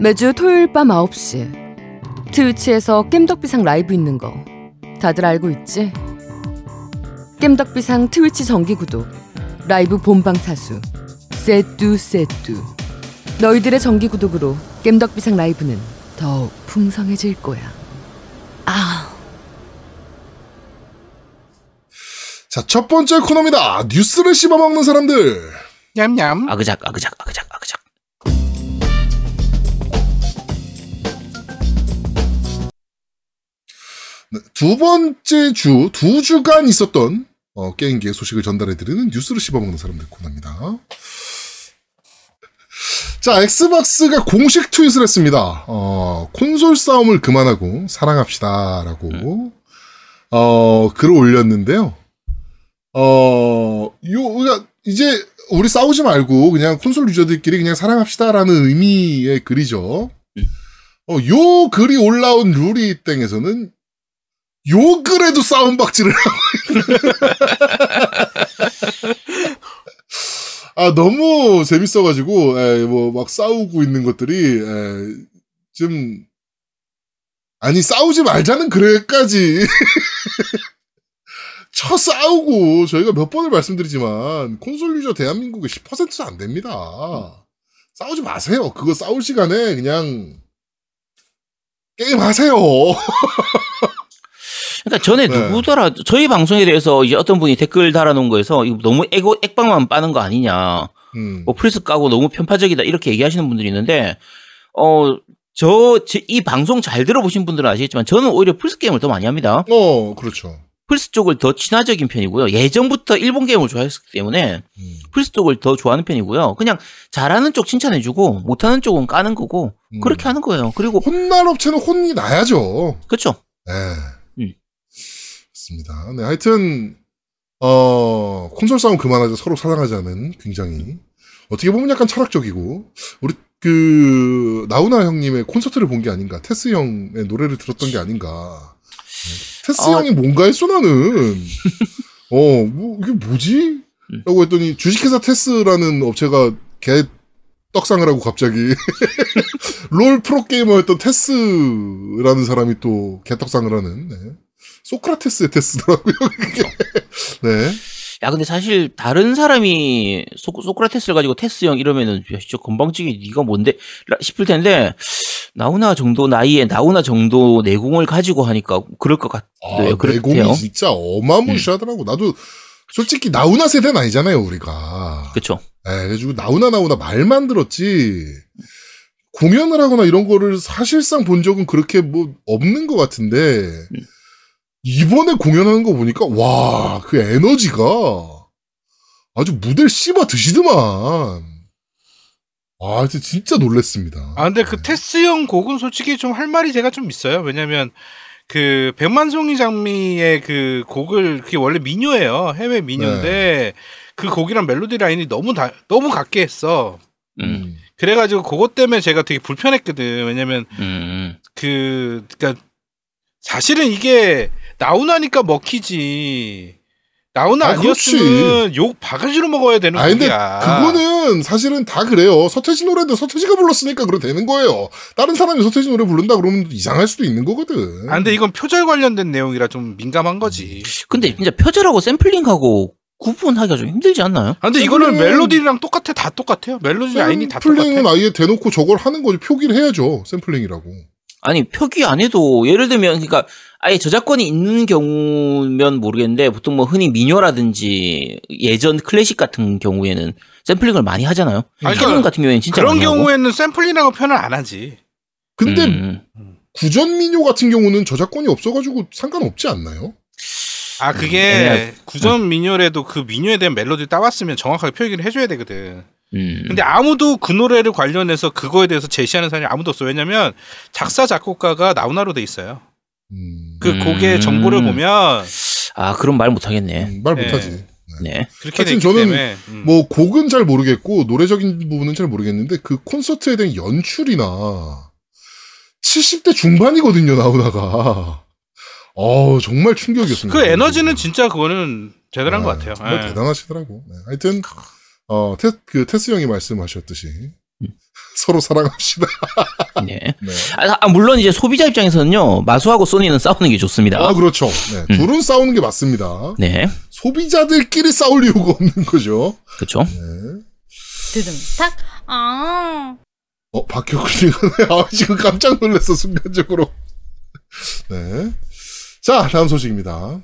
매주 토요일 밤 9시 트위치에서 겜덕비상 라이브 있는 거 다들 알고 있지? 겜덕비상 트위치 정기 구독 라이브 본방 사수 세뚜 세뚜 너희들의 정기 구독으로 겜덕비상 라이브는 더욱 풍성해질 거야 아 자, 첫 번째 코너입니다. 뉴스를 씹어먹는 사람들. 냠냠. 아그작 아그작 아그작 아그작. 두 번째 주, 두 주간 있었던 어, 게임기의 소식을 전달해드리는 뉴스를 씹어먹는 사람들 코너입니다. 자, 엑스박스가 공식 트윗을 했습니다. 어, 콘솔 싸움을 그만하고 사랑합시다 라고 어, 글을 올렸는데요. 어, 요, 그러니까 이제 우리 싸우지 말고 그냥 콘솔 유저들끼리 그냥 사랑합시다 라는 의미의 글이죠. 어, 요 글이 올라온 룰이 땡에서는 요 글에도 싸움 박질을 하고 아 너무 재밌어가지고 뭐 막 싸우고 있는 것들이 에, 좀 아니 싸우지 말자는 그래까지 쳐 싸우고 저희가 몇 번을 말씀드리지만 콘솔 user 대한민국의 10%도 안 됩니다. 싸우지 마세요. 그거 싸울 시간에 그냥 게임 하세요. 그러니까 전에 네. 누구더라 저희 방송에 대해서 이제 어떤 분이 댓글 달아놓은 거에서 이거 너무 애고 엑박만 빠는 거 아니냐. 음. 뭐 플스 까고 너무 편파적이다 이렇게 얘기하시는 분들이 있는데 어 저 이 방송 잘 들어보신 분들은 아시겠지만 저는 오히려 플스 게임을 더 많이 합니다. 어, 그렇죠. 플스 쪽을 더 친화적인 편이고요. 예전부터 일본 게임을 좋아했기 때문에 음. 플스 쪽을 더 좋아하는 편이고요. 그냥 잘하는 쪽 칭찬해주고 못하는 쪽은 까는 거고 음. 그렇게 하는 거예요. 그리고 혼날 업체는 혼이 나야죠. 그렇죠. 네. 음. 맞습니다. 네, 하여튼, 어, 콘솔 싸움 그만하자 서로 사랑하자는 굉장히, 어떻게 보면 약간 철학적이고, 우리, 그, 나우나 형님의 콘서트를 본 게 아닌가, 테스 형의 노래를 들었던 게 아닌가. 네. 테스 어. 형이 뭔가 했어, 나는. 어, 뭐, 이게 뭐지? 음. 라고 했더니, 주식회사 테스라는 업체가 개 떡상을 하고 갑자기, 롤 프로게이머였던 테스라는 사람이 또 개떡상을 하는, 네. 소크라테스의 테스더라고요. 네. 야 근데 사실 다른 사람이 소, 소크라테스를 가지고 테스 형 이러면은 야, 진짜 건방지게 네가 뭔데 라- 싶을 텐데 나우나 정도 나이에 나우나 정도 내공을 가지고 하니까 그럴 것 아, 같아요. 내공이 그렇대요. 진짜 어마무시하더라고. 나도 솔직히 나우나 세대는 아니잖아요, 우리가. 그렇죠. 예, 그래가지고 나우나 나우나 말만 들었지. 공연을 하거나 이런 거를 사실상 본 적은 그렇게 뭐 없는 것 같은데 이번에 공연하는 거 보니까 와 그 에너지가 아주 무대를 씹어 드시더만. 아, 진짜- 진짜 놀랬습니다. 아 근데 그 네. 테스 형 곡은 솔직히 좀 할 말이 제가 좀 있어요. 왜냐면 그 백만송이 장미의 그 곡을 그게 원래 민요예요. 해외 민요인데 네. 그 곡이랑 멜로디 라인이 너무 다 너무 같게 했어. 음. 그래가지고 그것 때문에 제가 되게 불편했거든. 왜냐면 음. 그 그러니까 사실은 이게 나오나니까 먹히지. 나오나 아, 아니었으면 욕 바가지로 먹어야 되는 아 근데. 그거는 사실은 다 그래요. 서태지 노래인데 서태지가 불렀으니까 그래 되는 거예요. 다른 사람이 서태지 노래 부른다 그러면 이상할 수도 있는 거거든. 아 근데 이건 표절 관련된 내용이라 좀 민감한 거지. 근데 진짜 표절하고 샘플링하고 구분하기가 좀 힘들지 않나요? 아, 근데 이거는 샘플링은- 멜로디랑 똑같아. 다 똑같아요. 멜로디 라인이 다 샘플링은 똑같아. 아예 대놓고 저걸 하는 거지 표기를 해야죠. 샘플링이라고. 아니 표기 안 해도 예를 들면 그러니까 아예 저작권이 있는 경우면 모르겠는데 보통 뭐 흔히 민요라든지 예전 클래식 같은 경우에는 샘플링을 많이 하잖아요. 아니, 캐논 그러니까 같은 경우에는 진짜 그런. 경우에는 샘플이라고 표현을 안 하지. 근데 음. 구전 민요 같은 경우는 저작권이 없어가지고 상관없지 않나요? 아 그게 애매하지. 구전 민요래도 그 민요에 대한 멜로디 따왔으면 정확하게 표기를 해줘야 되거든. 음. 근데 아무도 그 노래를 관련해서 그거에 대해서 제시하는 사람이 아무도 없어. 왜냐면 작사 작곡가가 나우나로 돼 있어요. 음, 그 음. 곡의 정보를 보면 아 그럼 말 못하겠네. 음, 말 네. 못하지. 네. 그렇게 돼 하여튼 저는 때문에 음. 뭐 곡은 잘 모르겠고 노래적인 부분은 잘 모르겠는데 그 콘서트에 대한 연출이나 70대 중반이거든요 나오나가. 어 정말 충격이었습니다. 그 에너지는 진짜 그거는 대단한 것 같아요. 정말 예. 대단하시더라고. 네, 하여튼 어, 테, 그 테스 형이 말씀하셨듯이 서로 사랑합시다. 네. 네. 아, 아, 물론 이제 소비자 입장에서는요. 마수하고 소니는 싸우는 게 좋습니다. 아, 그렇죠. 네. 둘은 싸우는 게 맞습니다. 네. 소비자들끼리 싸울 이유가 없는 거죠. 그렇죠. 네. 드듬탁. 아. 어, 박혁근이 아, 지금 깜짝 놀랐어, 순간적으로. 네. 자, 다음 소식입니다.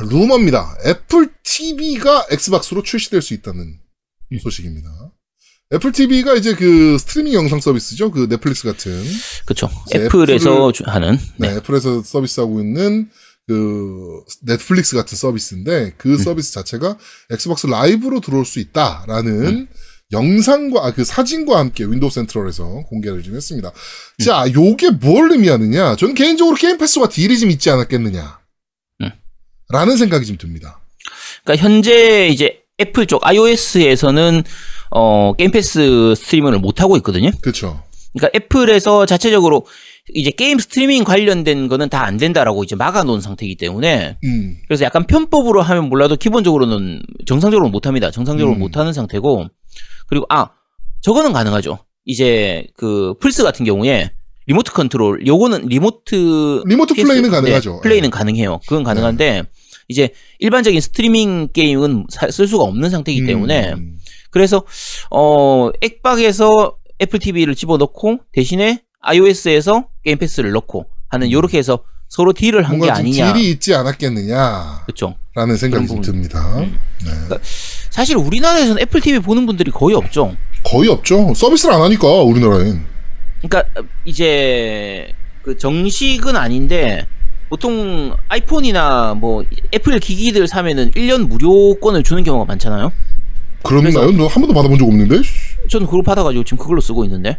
루머입니다. 애플 TV가 엑스박스로 출시될 수 있다는 소식입니다. 애플 TV가 이제 그 스트리밍 영상 서비스죠. 그 넷플릭스 같은. 그렇죠. 애플에서 주- 하는 네, 네. 애플에서 서비스하고 있는 그 넷플릭스 같은 서비스인데 그 음. 서비스 자체가 엑스박스 라이브로 들어올 수 있다라는 음. 영상과 아, 그 사진과 함께 윈도우 센트럴에서 공개를 좀 했습니다. 음. 자, 요게 뭘 의미하느냐? 저는 개인적으로 게임 패스와 deal이 좀 있지 않았겠느냐? 음. 라는 생각이 좀 듭니다. 그러니까 현재 이제 애플 쪽 iOS에서는 어 게임 패스 스트리밍을 못 하고 있거든요. 그렇죠. 그러니까 애플에서 자체적으로 이제 게임 스트리밍 관련된 거는 다 안 된다라고 이제 막아놓은 상태이기 때문에 음. 그래서 약간 편법으로 하면 몰라도 기본적으로는 정상적으로 못 합니다. 정상적으로 음. 못 하는 상태고 그리고 아 저거는 가능하죠. 이제 그 플스 같은 경우에 리모트 컨트롤 요거는 remote remote PS 플레이는 네, 가능하죠. 플레이는 네. 가능해요. 그건 가능한데 이제 일반적인 스트리밍 게임은 사- 쓸 수가 없는 상태이기 때문에 음. 그래서 어 액박에서 애플 TV를 집어넣고 대신에 iOS에서 게임 패스를 넣고 하는 요렇게 해서 서로 deal을 한 게 아니냐. deal이 있지 않았겠느냐라는 그렇죠. 생각이 좀 그런 듭니다. 음. 네. 사실 우리나라에서는 애플 TV 보는 분들이 거의 없죠. 거의 없죠. 서비스를 안 하니까 우리나라엔. 그러니까 이제 그 정식은 아닌데 보통 아이폰이나 뭐 애플 기기들 사면은 1년 무료권을 주는 경우가 많잖아요. 그렇나요? 그래서- 저 한 번도 받아본 적 없는데? 저는 그걸 받아가지고 지금 그걸로 쓰고 있는데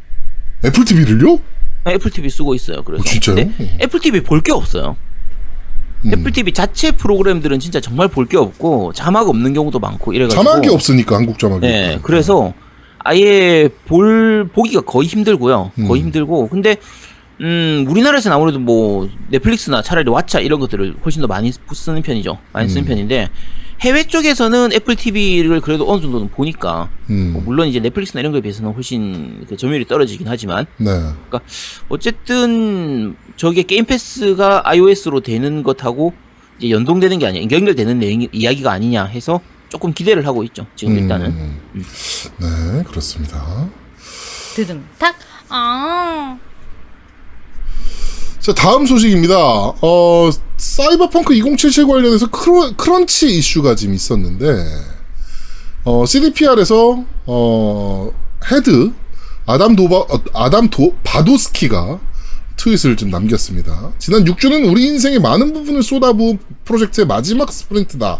애플 TV를요? 애플 TV 쓰고 있어요. 그래서 어, 진짜요? 애플 TV 볼 게 없어요. 음. 애플 TV 자체 프로그램들은 진짜 정말 볼 게 없고 자막 없는 경우도 많고 이래가지고 자막이 없으니까 한국 자막이. 네, 그래서 아예 볼 보기가 거의 힘들고요. 거의 음. 힘들고 근데 음 우리나라에서는 아무래도 뭐 넷플릭스나 차라리 왓챠 이런 것들을 훨씬 더 많이 쓰는 편이죠. 많이 쓰는 음. 편인데 해외 쪽에서는 애플 TV를 그래도 어느 정도는 보니까 음. 뭐 물론 이제 넷플릭스나 이런 거에 비해서는 훨씬 그 점유율이 떨어지긴 하지만 네. 어쨌든 저게 게임 패스가 iOS로 되는 것하고 이제 연동되는 게 아니야 연결되는 내용 이야기가 아니냐 해서 조금 기대를 하고 있죠. 지금 일단은. 음. 네, 그렇습니다. 두둠탁. 아. 자, 다음 소식입니다. 어, 사이버펑크 2077 관련해서 크로, crunch 이슈가 지금 있었는데, 어, CDPR에서, 어, 헤드, 아담 도바, 어, 아담 도, 바도스키가 트윗을 좀 남겼습니다. 지난 6주는 우리 인생의 많은 부분을 쏟아부은 프로젝트의 마지막 스프린트다.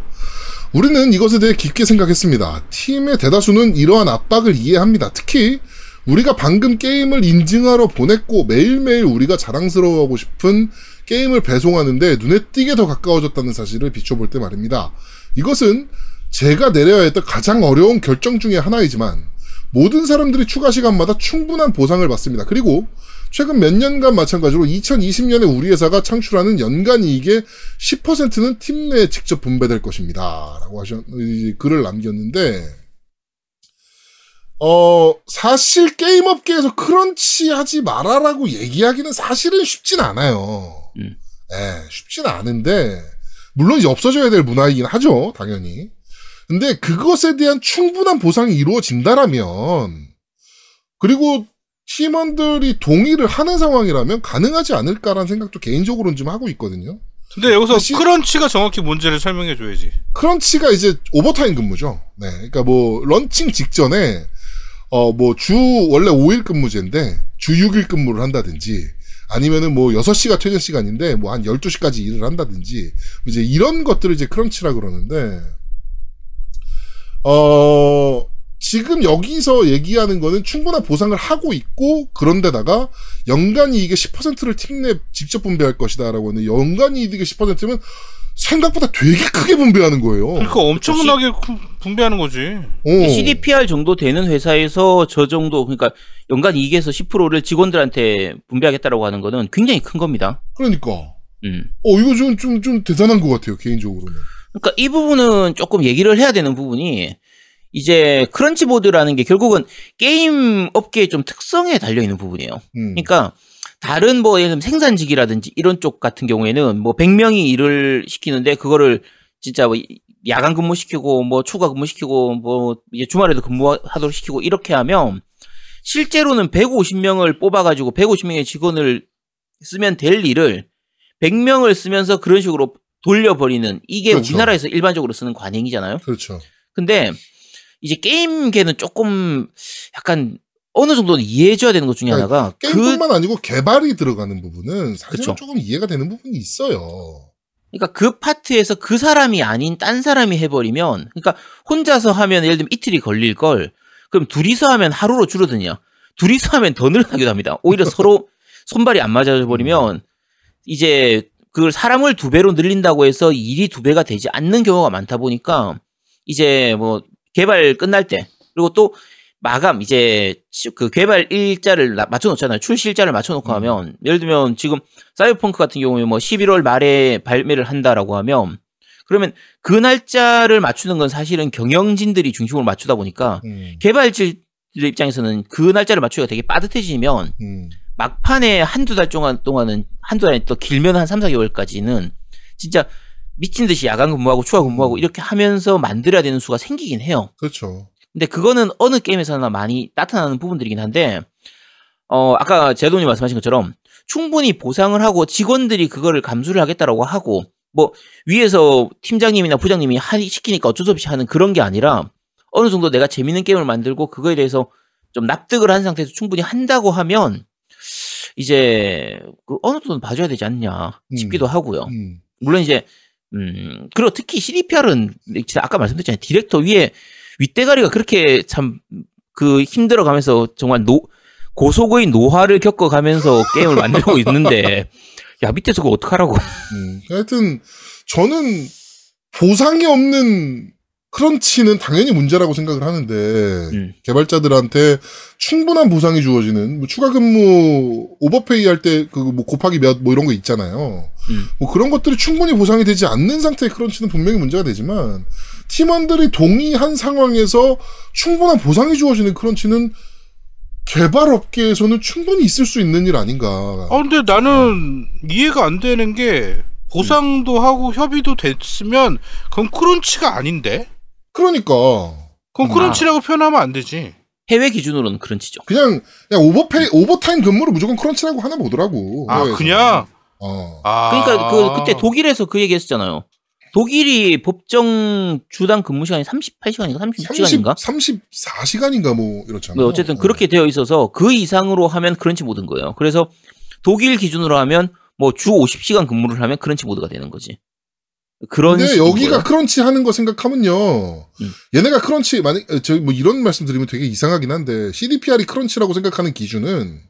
우리는 이것에 대해 깊게 생각했습니다. 팀의 대다수는 이러한 압박을 이해합니다. 특히 우리가 방금 게임을 인증하러 보냈고 매일매일 우리가 자랑스러워하고 싶은 게임을 배송하는데 눈에 띄게 더 가까워졌다는 사실을 비춰볼 때 말입니다. 이것은 제가 내려야 했던 가장 어려운 결정 중의 하나이지만 모든 사람들이 추가 시간마다 충분한 보상을 받습니다. 그리고 최근 몇 년간 마찬가지로 2020년에 우리 회사가 창출하는 연간 이익의 10%는 팀 내에 직접 분배될 것입니다. 라고 하셨, 이 글을 남겼는데, 어, 사실 게임업계에서 크런치 하지 말아라고 얘기하기는 사실은 쉽진 않아요. 음. 예, 쉽진 않은데, 물론 이제 없어져야 될 문화이긴 하죠, 당연히. 근데 그것에 대한 충분한 보상이 이루어진다라면, 그리고 팀원들이 동의를 하는 상황이라면 가능하지 않을까라는 생각도 개인적으로는 좀 하고 있거든요. 근데 여기서 시- 크런치가 정확히 뭔지를 설명해 줘야지. crunch가 이제 오버타임 근무죠. 네. 그러니까 뭐 런칭 직전에 어 뭐 주 원래 5일 근무제인데 주 6일 근무를 한다든지 아니면은 뭐 6시가 퇴근 시간인데 뭐 한 12시까지 일을 한다든지 이제 이런 것들을 이제 crunch라 그러는데 어 지금 여기서 얘기하는 거는 충분한 보상을 하고 있고 그런데다가 연간 이익의 10%를 팀 내 직접 분배할 것이다라고 하는 연간 이익의 10%면 생각보다 되게 크게 분배하는 거예요. 그러니까 엄청나게 분배하는 거지. 어. CDPR 정도 되는 회사에서 저 정도 그러니까 연간 이익에서 10%를 직원들한테 분배하겠다라고 하는 거는 굉장히 큰 겁니다. 그러니까. 음. 어, 이거 좀, 좀, 좀 대단한 것 같아요, 개인적으로는. 그러니까 이 부분은 조금 얘기를 해야 되는 부분이 이제 크런치보드라는 게 결국은 게임 업계의 좀 특성에 달려 있는 부분이에요. 음. 그러니까 다른 뭐 예를 들면 생산직이라든지 이런 쪽 같은 경우에는 뭐 100명이 일을 시키는데 그거를 진짜 뭐 야간 근무 시키고 뭐 추가 근무 시키고 뭐 이제 주말에도 근무하도록 시키고 이렇게 하면 실제로는 150명을 뽑아가지고 150명의 직원을 쓰면 될 일을 100명을 쓰면서 그런 식으로 돌려버리는 이게 그렇죠. 우리나라에서 일반적으로 쓰는 관행이잖아요. 그렇죠. 근데 이제 게임계는 조금 약간 어느 정도는 이해해줘야 되는 것 중에 아니, 하나가 그 게임뿐만 아니고 개발이 들어가는 부분은 사실. 은 조금 이해가 되는 부분이 있어요. 그러니까 그 파트에서 그 사람이 아닌 딴 사람이 해버리면 그러니까 혼자서 하면 예를 들면 이틀이 걸릴 걸 그럼 둘이서 하면 하루로 줄어드냐 둘이서 하면 더 늘어나기도 합니다 오히려 서로 손발이 안 맞아 버리면 이제 그걸 사람을 두 배로 늘린다고 해서 일이 두 배가 되지 않는 경우가 많다 보니까 이제 뭐 개발 끝날 때 그리고 또 마감 이제 시- 그 개발 일자를 나- 맞춰놓잖아요 출시 일자를 맞춰놓고 음. 하면 예를 들면 지금 사이버펑크 같은 경우에 뭐 11월 말에 발매를 한다라고 하면 그러면 그 날짜를 맞추는 건 사실은 경영진들이 중심으로 맞추다 보니까 음, 개발진들 입장에서는 그 날짜를 맞추기가 되게 빠듯해지면 음, 막판에 한두 달 동안 동안은 한두 달이 또 길면 한 3, 4개월까지는 진짜 미친 듯이 야간 근무하고 추가 근무하고 이렇게 하면서 만들어야 되는 수가 생기긴 해요. 그렇죠. 근데 그거는 어느 게임에서나 많이 나타나는 부분들이긴 한데, 어, 아까 제동님 말씀하신 것처럼 충분히 보상을 하고 직원들이 그거를 감수를 하겠다라고 하고, 뭐, 위에서 팀장님이나 부장님이 하니, 시키니까 어쩔 수 없이 하는 그런 게 아니라, 어느 정도 내가 재밌는 게임을 만들고 그거에 대해서 좀 납득을 한 상태에서 충분히 한다고 하면, 이제, 그 어느 정도는 봐줘야 되지 않냐 싶기도 하고요. 음, 물론 이제 음 그리고 특히 CDPR은 아까 말씀드렸잖아요. 디렉터 위에 윗대가리가 그렇게 참 그 힘들어 가면서 정말 노 고소거의 노화를 겪어 가면서 게임을 만들고 있는데 야 밑에서 그거 어떡하라고 음. 하여튼 저는 보상이 없는 crunch는 당연히 문제라고 생각을 하는데 음. 개발자들한테 충분한 보상이 주어지는 뭐 추가 근무 오버페이 할 때 그 뭐 곱하기 몇 뭐 이런 거 있잖아요. 음. 뭐 그런 것들이 충분히 보상이 되지 않는 상태의 크런치는 분명히 문제가 되지만 팀원들이 동의한 상황에서 충분한 보상이 주어지는 크런치는 개발 업계에서는 충분히 있을 수 있는 일 아닌가. 아 근데 나는 이해가 안 되는 게 보상도 하고 협의도 됐으면 그건 크런치가 아닌데 그러니까 그럼 음. crunch라고 표현하면 안 되지 해외 기준으로는 crunch죠 그냥 그냥 오버페이 오버타임 근무를 무조건 crunch라고 하나 보더라고. 아 해외에서. 그냥 어. 아 그러니까 그 그때 독일에서 그 얘기했었잖아요 독일이 법정 주당 근무 시간이 38시간인가 36시간인가 30, 34시간인가 뭐 이렇잖아요. 뭐 어쨌든 어. 그렇게 되어 있어서 그 이상으로 하면 crunch mode인 거예요. 그래서 독일 기준으로 하면 뭐 주 50시간 근무를 하면 crunch mode가 되는 거지. 그런 근데 식인 여기가 거예요. 크런치 하는 거 생각하면요. 음. 얘네가 크런치 만약 어, 저희 뭐 이런 말씀 드리면 되게 이상하긴 한데 CDPR이 크런치라고 생각하는 기준은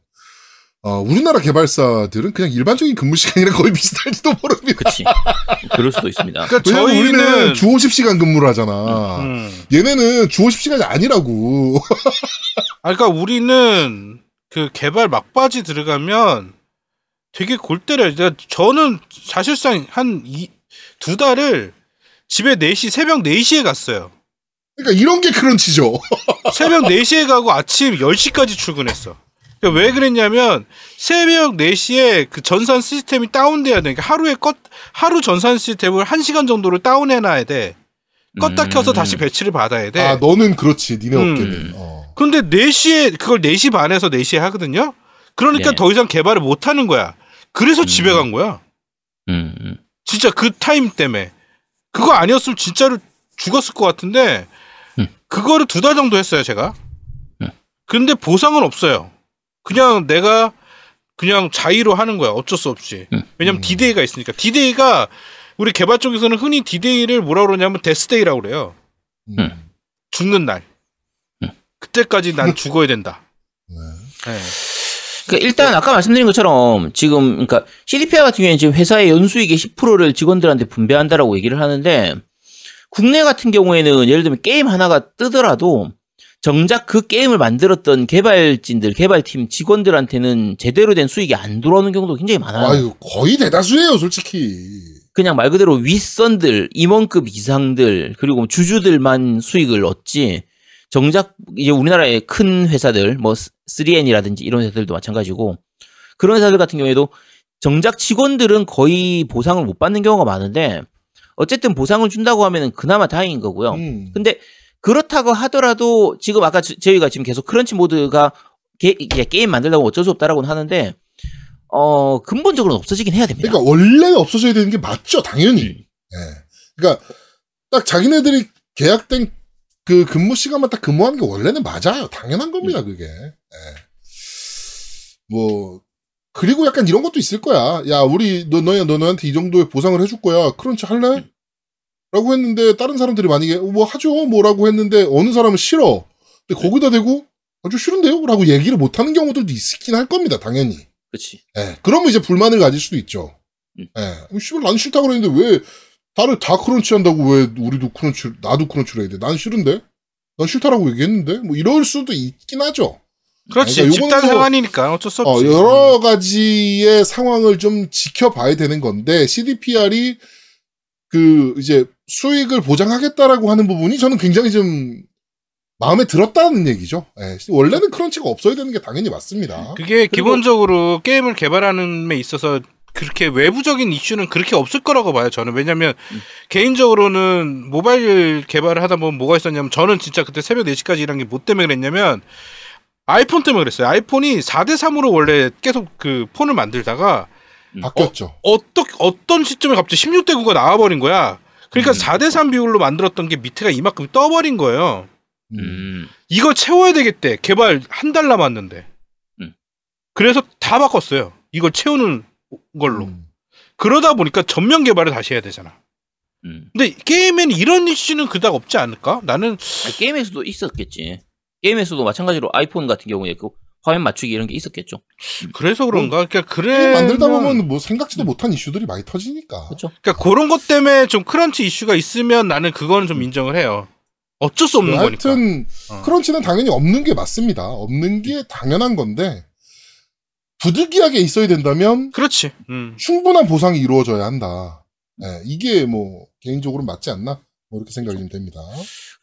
어, 우리나라 개발사들은 그냥 일반적인 근무 시간이랑 거의 비슷할지도 모릅니다. 그치. 그럴 수도 있습니다. 그러니까 왜냐면 우리는 저희는 주 50시간 근무를 하잖아. 음. 얘네는 주 50시간이 아니라고. 아 그러니까 우리는 그 개발 막바지 들어가면 되게 골 때려요. 그러니까 저는 사실상 한두 달을 집에 4시 새벽 4시에 갔어요. 그러니까 이런 게 crunch죠. 새벽 4시에 가고 아침 10시까지 출근했어. 그러니까 왜 그랬냐면 새벽 4시에 그 전산 시스템이 다운돼야 돼. 그러니까 하루에 껐 하루 전산 시스템을 1시간 정도로 다운해 놔야 돼. 껐다 음. 켜서 다시 배치를 받아야 돼. 아, 너는 그렇지. 니네 음. 업계는. 어. 근데 4시에 그걸 4시 반에서 4시에 하거든요. 그러니까 네. 더 이상 개발을 못 하는 거야. 그래서 음. 집에 간 거야. 음, 음. 진짜 그 타임 때문에. 그거 아니었으면 진짜로 죽었을 것 같은데 음. 그거를 두 달 정도 했어요, 제가. 음. 근데 보상은 없어요. 그냥 내가 그냥 자의로 하는 거야. 어쩔 수 없이. 음. 왜냐면 음. 디데이가 있으니까. 디데이가 우리 개발 쪽에서는 흔히 디데이를 뭐라 그러냐면 death day라고 그래요. 음. 죽는 날. 음. 그때까지 난 죽어야 된다. 네. 네. 그러니까 일단 아까 말씀드린 것처럼 지금 그러니까 CDPR 같은 경우에는 지금 회사의 연수익의 10%를 직원들한테 분배한다라고 얘기를 하는데 국내 같은 경우에는 예를 들면 게임 하나가 뜨더라도 정작 그 게임을 만들었던 개발진들, 개발팀 직원들한테는 제대로 된 수익이 안 들어오는 경우도 굉장히 많아요. 아유, 거의 대다수예요, 솔직히. 그냥 말 그대로 윗선들, 임원급 이상들, 그리고 주주들만 수익을 얻지, 정작 이제 우리나라의 큰 회사들 뭐 3N이라든지 이런 회사들도 마찬가지고 그런 회사들 같은 경우에도 정작 직원들은 거의 보상을 못 받는 경우가 많은데 어쨌든 보상을 준다고 하면은 그나마 다행인 거고요. 음. 근데 그렇다고 하더라도 지금 아까 저- 저희가 지금 계속 크런치 모드가 게, 이게 게임 만들다고 어쩔 수 없다라고는 하는데 어 근본적으로 는 없어지긴 해야 됩니다. 그러니까 원래는 없어져야 되는 게 맞죠, 당연히. 음. 예. 그러니까 딱 자기네들이 계약된 그 근무 시간만 딱 근무하는 게 원래는 맞아요. 당연한 겁니다, 그게. 예. 뭐 그리고 약간 이런 것도 있을 거야. 야, 우리 너 너야 너 너한테 이 정도의 보상을 해줄 거야. 크런치 할래? 라고 했는데 다른 사람들이 만약에 어, 뭐 하죠 뭐라고 했는데 어느 사람은 싫어. 근데 거기다 대고 아주 싫은데요? 라고 얘기를 못 하는 경우들도 있긴 할 겁니다, 당연히. 그렇지. 예. 그러면 이제 불만을 가질 수도 있죠. 음. 예. 씨발, 난 싫다 그랬는데 왜, 다들 다 크런치 한다고 왜 우리도 크런치, 나도 크런치를 해야 돼? 난 싫은데? 난 싫다라고 얘기했는데? 뭐 이럴 수도 있긴 하죠. 그렇지. 그러니까 집단 뭐, 생활이니까 어쩔 수 어, 없지. 여러 가지의 상황을 좀 지켜봐야 되는 건데, CDPR이 그, 이제 수익을 보장하겠다라고 하는 부분이 저는 굉장히 좀 마음에 들었다는 얘기죠. 예. 원래는 크런치가 없어야 되는 게 당연히 맞습니다. 그게 기본적으로 게임을 개발하는 데 있어서 그렇게 외부적인 이슈는 그렇게 없을 거라고 봐요. 저는 왜냐면 음. 개인적으로는 모바일 개발을 하다 보면 뭐가 있었냐면 저는 진짜 그때 새벽 4시까지 일한 게 뭐 때문에 그랬냐면 아이폰 때문에 그랬어요. 아이폰이 4대 3으로 원래 계속 그 폰을 만들다가 바뀌었죠. 어떤 어떤 시점에 갑자기 16대 9가 나와버린 거야. 그러니까 음. 4대 3 비율로 만들었던 게 밑에가 이만큼 떠버린 거예요. 음. 이걸 채워야 되겠대. 개발 한 달 남았는데. 음. 그래서 다 바꿨어요. 이걸 채우는 걸로. 음. 그러다 보니까 전면 개발을 다시 해야 되잖아. 음. 근데 게임에는 이런 이슈는 그닥 없지 않을까? 나는 아니, 게임에서도 있었겠지. 게임에서도 마찬가지로 아이폰 같은 경우에 그 화면 맞추기 이런 게 있었겠죠. 그래서 그런가? 그러니까 그래 만들다 보면 뭐 생각지도 못한 이슈들이 많이 터지니까. 그렇죠. 그러니까 그런 것 때문에 좀 크런치 이슈가 있으면 나는 그거는 좀 인정을 해요. 어쩔 수 없는 거니까. 하여튼 어. 크런치는 당연히 없는 게 맞습니다. 없는 게 당연한 건데 부득이하게 있어야 된다면 그렇지. 음. 충분한 보상이 이루어져야 한다. 예, 이게 뭐 개인적으로 맞지 않나? 뭐 이렇게 생각이 좀 됩니다.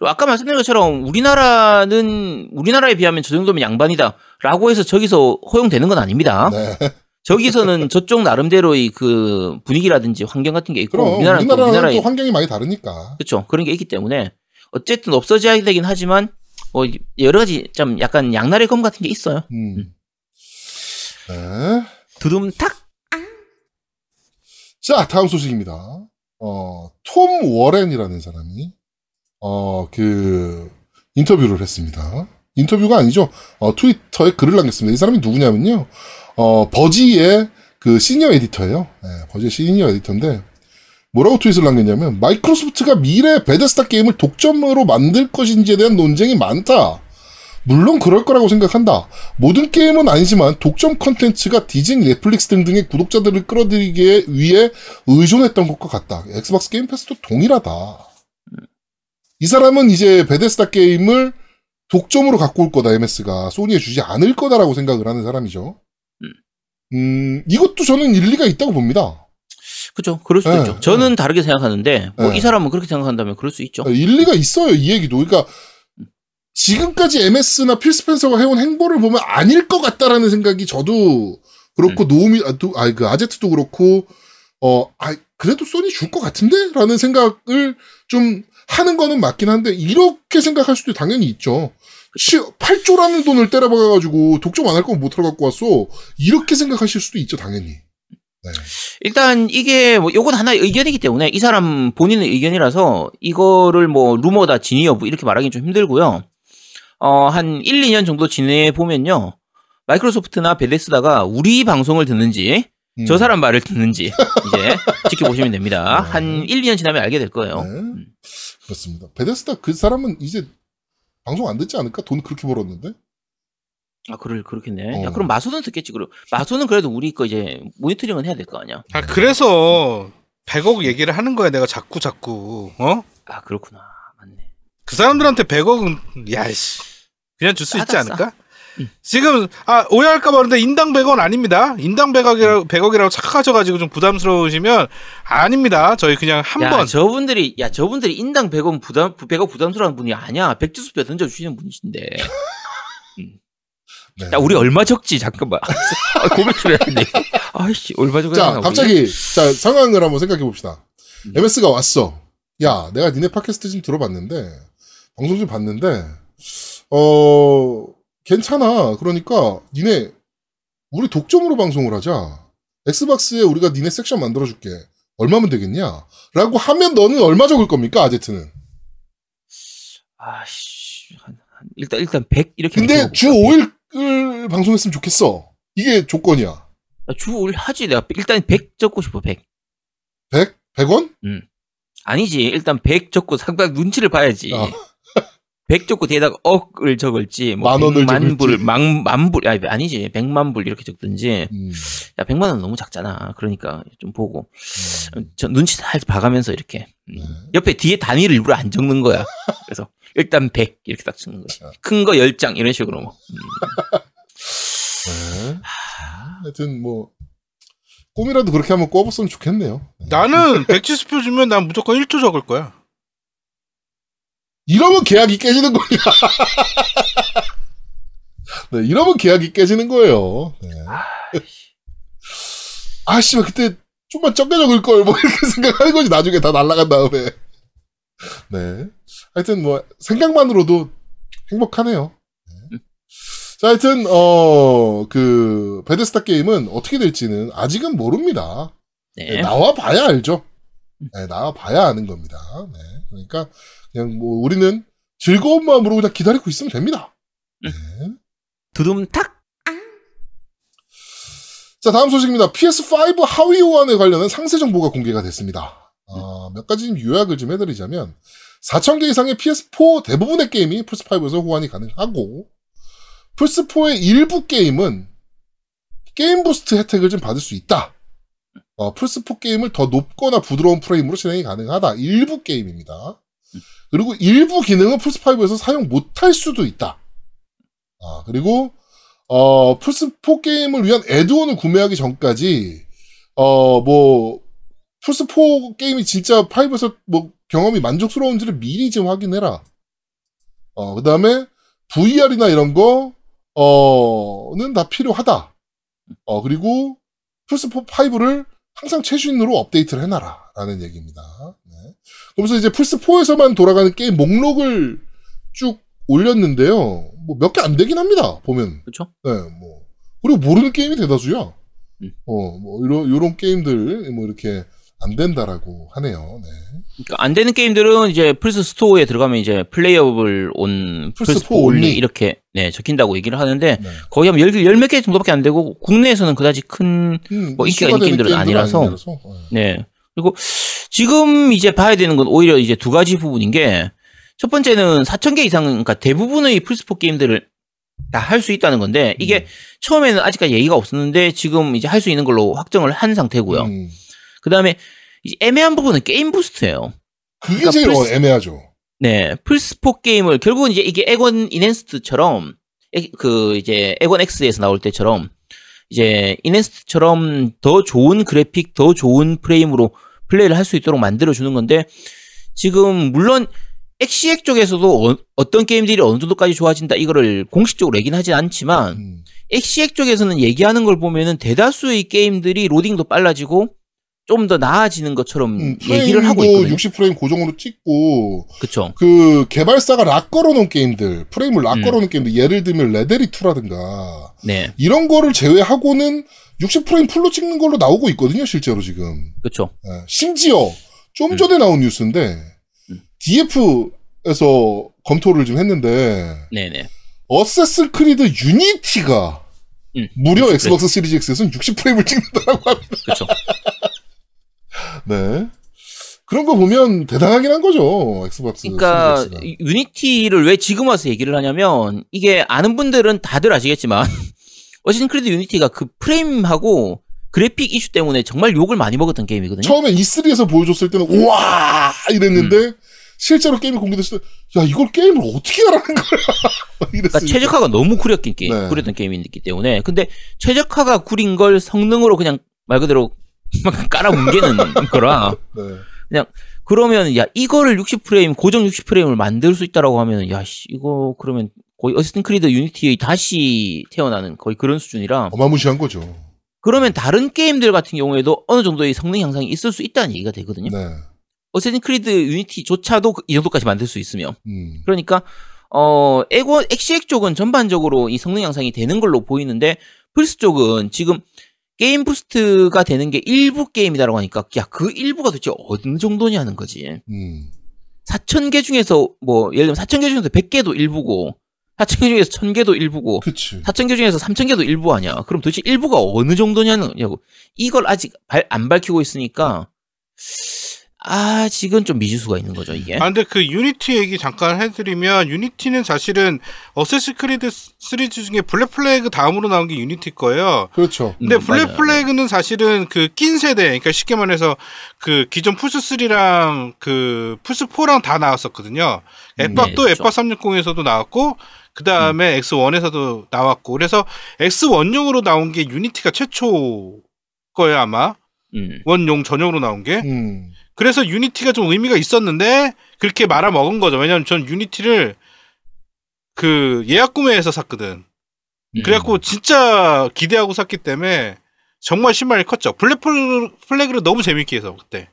아까 말씀드린 것처럼 우리나라는 우리나라에 비하면 저 정도면 양반이다라고 해서 저기서 허용되는 건 아닙니다. 네. 저기서는 저쪽 나름대로의 그 분위기라든지 환경 같은 게 있고 그럼 우리나라는 또 우리나라는 우리나라의 또 환경이 많이 다르니까. 그렇죠 그런 게 있기 때문에 어쨌든 없어져야 되긴 하지만 뭐 여러 가지 좀 약간 양날의 검 같은 게 있어요. 음. 네. 두둠탁 자, 다음 소식입니다. 어, 톰 워렌이라는 사람이, 어, 그, 인터뷰를 했습니다. 인터뷰가 아니죠. 어, 트위터에 글을 남겼습니다. 이 사람이 누구냐면요. 어, 버지의 그 시니어 에디터예요. 네, 버지의 시니어 에디터인데, 뭐라고 트윗을 남겼냐면, 마이크로소프트가 미래 베데스다 게임을 독점으로 만들 것인지에 대한 논쟁이 많다. 물론 그럴 거라고 생각한다. 모든 게임은 아니지만 독점 컨텐츠가 디즈니, 넷플릭스 등등의 구독자들을 끌어들이기 위해 의존했던 것과 같다. 엑스박스 게임 패스도 동일하다. 이 사람은 이제 베데스다 게임을 독점으로 갖고 올 거다, MS가. 소니에 주지 않을 거다라고 생각을 하는 사람이죠. 음, 이것도 저는 일리가 있다고 봅니다. 그렇죠 그럴 수도 네, 있죠. 저는 다르게 생각하는데 뭐 네. 이 사람은 그렇게 생각한다면 그럴 수 있죠. 일리가 있어요, 이 얘기도. 그러니까, 지금까지 MS나 필 스펜서가 해온 행보를 보면 아닐 것 같다라는 생각이 저도 그렇고, 노우미, 아, 또, 아, 그, 아제트도 그렇고, 어, 아, 그래도 소니 줄 것 같은데? 라는 생각을 좀 하는 거는 맞긴 한데, 이렇게 생각할 수도 당연히 있죠. 시, 8조라는 돈을 때려박아가지고, 독점 안 할 거면 못 들어갖고 왔어. 이렇게 생각하실 수도 있죠, 당연히. 네. 일단 이게 뭐 요건 하나의 의견이기 때문에 이 사람 본인의 의견이라서 이거를 뭐 루머다 진위 여부 이렇게 말하기 좀 힘들고요. 어, 한 1, 2년 정도 지내 보면요. 마이크로소프트나 베데스다가 우리 방송을 듣는지 음. 저 사람 말을 듣는지 이제 지켜보시면 됩니다. 네. 한 1, 2년 지나면 알게 될 거예요. 네. 그렇습니다. 베데스다 그 사람은 이제 방송 안 듣지 않을까? 돈 그렇게 벌었는데? 아, 그럴 그렇겠네. 어. 야, 그럼 마소는 듣겠지. 그럼 마소는 그래도 우리 거 이제 모니터링은 해야 될 거 아니야. 아, 그래서 100억 얘기를 하는 거야. 내가 자꾸 자꾸. 어? 아, 그렇구나. 그 사람들한테 100억은 야씨 그냥 줄 수 있지 않을까? 지금 아 오해할까 봐 그런데 인당 100원 아닙니다. 인당 100억이라고 100억이라고 착각하셔가지고 좀 부담스러우시면 아닙니다. 저희 그냥 야, 한번 저분들이 야, 저분들이 인당 100원 부담 100억 부담스러운 분이 아니야. 백지수표 던져 주시는 분이신데. 네. 야, 우리 얼마 적지? 잠깐만. 아, 고백 좀 해야겠네. 아이씨, 얼마 적지? 자, 갑자기 자 상황을 한번 생각해 봅시다. 음. MS가 왔어. 야, 내가 니네 팟캐스트 좀 들어봤는데 방송 좀 봤는데 어 괜찮아. 그러니까 니네 우리 독점으로 방송을 하자. 엑스박스에 우리가 니네 섹션 만들어줄게. 얼마면 되겠냐? 라고 하면 너는 얼마 적을 겁니까, 아제트는? 아씨. 일단 일단 100 이렇게 근데? 주 5일을 방송했으면 좋겠어. 이게 조건이야. 야, 주 5일 하지. 내가 일단 100 적고 싶어. 100. 100? 100원? 아니지. 일단 100 적고 상당 눈치를 봐야지. 아. 100 적고 뒤에다가 억을 적을지 뭐 만 원을 100만 불, 적을지. 만, 만 불, 아니, 아니지. 100만 불 이렇게 적든지. 음. 야, 100만 원 너무 작잖아. 그러니까 좀 보고. 저 눈치 살짝 봐가면서 이렇게. 음. 네. 옆에 뒤에 단위를 일부러 안 적는 거야. 그래서 일단 100 이렇게 딱 적는 거지. 아. 큰거 10장 이런 식으로. 뭐. 네. 하여튼 뭐 꿈이라도 그렇게 한번 꿔봤으면 좋겠네요. 네. 나는 백지수표 주면 난 무조건 1조 적을 거야. 이러면 계약이 깨지는 거야. 네, 이러면 계약이 깨지는 거예요. 네. 아, 씨발, 그때 좀만 적게 적을 걸, 뭐, 이렇게 생각하는 거지, 나중에 다 날아간 다음에. 네. 하여튼, 뭐, 생각만으로도 행복하네요. 네. 자, 하여튼, 어, 그, 베데스타 게임은 어떻게 될지는 아직은 모릅니다. 네, 네. 나와 봐야 알죠. 네, 나와 봐야 아는 겁니다. 네. 그러니까 그냥 뭐 우리는 즐거운 마음으로 그냥 기다리고 있으면 됩니다. 네. 두둠탁. 자, 다음 소식입니다. PS5 하위 호환에 관련한 상세 정보가 공개가 됐습니다. 어, 몇 가지 좀 요약을 좀 해드리자면 4,000개 이상의 PS4 대부분의 게임이 플스5에서 호환이 가능하고 플스4의 일부 게임은 game boost 혜택을 좀 받을 수 있다. 어, 플스4 게임을 더 높거나 부드러운 프레임으로 진행이 가능하다. 일부 게임입니다. 그리고 일부 기능은 플스5에서 사용 못할 수도 있다. 아, 그리고 어, 플스4 게임을 위한 애드온을 구매하기 전까지, 어, 뭐, 플스4 게임이 진짜 5에서 뭐 경험이 만족스러운지를 미리 좀 확인해라. 어, 그 다음에 VR이나 이런 거, 어,는 다 필요하다. 어, 그리고 플스4 5를 항상 최신으로 업데이트를 해놔라. 라는 얘기입니다. 네. 그러면서 이제 플스4에서만 돌아가는 게임 목록을 쭉 올렸는데요. 뭐 몇 개 안 되긴 합니다. 보면. 그렇죠? 네, 뭐. 그리고 모르는 게임이 대다수야. 음. 어, 뭐, 이런, 요런 게임들, 뭐, 이렇게 안 된다라고 하네요. 네. 그러니까 안 되는 게임들은 이제 플스 스토어에 들어가면 이제 playable on 플스 플스 4 4 only. 이렇게 네, 적힌다고 얘기를 하는데 네. 거의 한 열, 열몇 개 정도밖에 안 되고 국내에서는 그다지 큰 음, 뭐 인기가 있는 게임들은 아니라서. 아니라서. 네. 네. 그리고 지금 이제 봐야 되는 건 오히려 이제 두 가지 부분인 게 첫 번째는 4,000개 이상, 그러니까 대부분의 플스4 게임들을 다 할 수 있다는 건데 이게 음. 처음에는 아직까지 얘기가 없었는데 지금 이제 할 수 있는 걸로 확정을 한 상태고요. 음, 그 다음에 애매한 부분은 게임 부스트예요. 그게 그러니까 제일 플스- 애매하죠. 네, 플스4 게임을 결국은 이제 이게 에건 이넨스트처럼 에- 그 이제 에건 X에서 나올 때처럼 이제 enhanced처럼 더 좋은 그래픽, 더 좋은 프레임으로 플레이를 할 수 있도록 만들어 주는 건데 지금 물론 엑시엑 쪽에서도 어, 떤 게임들이 어느 정도까지 좋아진다 이거를 공식적으로 얘기는 하진 않지만 음. 엑시엑 쪽에서는 얘기하는 걸 보면은 대다수의 게임들이 로딩도 빨라지고 좀 더 나아지는 것처럼 음, 얘기를 하고 있거든요. 60프레임 고정으로 찍고, 그렇죠. 그, 개발사가 lock 걸어놓은 게임들, 프레임을 lock 음. 걸어놓은 게임들, 예를 들면 레데리2라든가, 네, 이런 거를 제외하고는 60프레임 full로 찍는 걸로 나오고 있거든요, 실제로 지금. 그렇죠. 예, 심지어 좀 음. 전에 나온 뉴스인데 음. DF에서 검토를 좀 했는데 네, 네. 어쌔신 크리드 유니티가 음, 무려 60 엑스박스 시리즈 X에서는 60프레임을 찍는다고 합니다. 그렇죠. 네. 그런 거 보면 대단하긴 한 거죠. 엑스박스 그러니까 X가. 유니티를 왜 지금 와서 얘기를 하냐면 이게 아는 분들은 다들 아시겠지만 어쌔신 크리드 유니티가 그 프레임하고 그래픽 이슈 때문에 정말 욕을 많이 먹었던 게임이거든요. 처음에 E3에서 보여줬을 때는 우와 이랬는데 실제로 게임이 공개됐을 때, 야, 이걸 게임을 어떻게 하라는 거야? 그러니까. 최적화가 너무 구렸긴 게임, 네. 구렸던 게임이기 때문에. 근데 최적화가 구린 걸 성능으로 그냥 말 그대로 막 깔아 뭉개는 거라. 네. 그러면 야 이거를 60프레임 고정 60프레임을 만들 수 있다라고 하면 야 씨, 이거 그러면 거의 Assassin's Creed Unity의 다시 태어나는 거의 그런 수준이라 어마무시한 거죠. 그러면 다른 게임들 같은 경우에도 어느 정도의 성능 향상이 있을 수 있다는 얘기가 되거든요. 네. Assassin's Creed Unity조차도 그- 이 정도까지 만들 수 있으며 음. 그러니까 어 에고 엑시엑 쪽은 전반적으로 이 성능 향상이 되는 걸로 보이는데 플스 쪽은 지금 게임 boost가 되는 게 일부 게임이다라고 하니까 야 그 일부가 도대체 어느 정도냐는 거지. 음. 4,000개 중에서 뭐 예를 들면 4,000개 중에서 100개도 일부고 4,000개 중에서 1,000개도 일부고 그치. 4,000개 중에서 3,000개도 일부 아니야. 그럼 도대체 일부가 어느 정도냐는 냐고. 이걸 아직 발- 안 밝히고 있으니까 아직은 좀 미지수가 있는 거죠, 이게. 아 근데 그 Unity 얘기 잠깐 해드리면 Unity는 사실은 Assassin's Creed 시리즈 중에 Black Flag 다음으로 나온 게 Unity 거예요. 그렇죠. 근데 음, Black 맞아요. Flag는 사실은 그 낀 세대, 그러니까 쉽게 말해서 그 기존 플스 3랑 그 플스 4랑 다 나왔었거든요. 음, 엑박도 네, 그렇죠. 엑박 360에서도 나왔고 그 다음에 X1에서도 나왔고 그래서 X1용으로 나온 게 Unity가 최초 거예요 아마 음. 원용 전용으로 나온 게. 음. 그래서 Unity가 좀 의미가 있었는데 그렇게 말아 먹은 거죠. 왜냐면 전 Unity를 그 예약 구매해서 샀거든. 음. 그래갖고 진짜 기대하고 샀기 때문에 정말 실망이 컸죠. Black Fl- Flag를 너무 재밌게 해서 그때.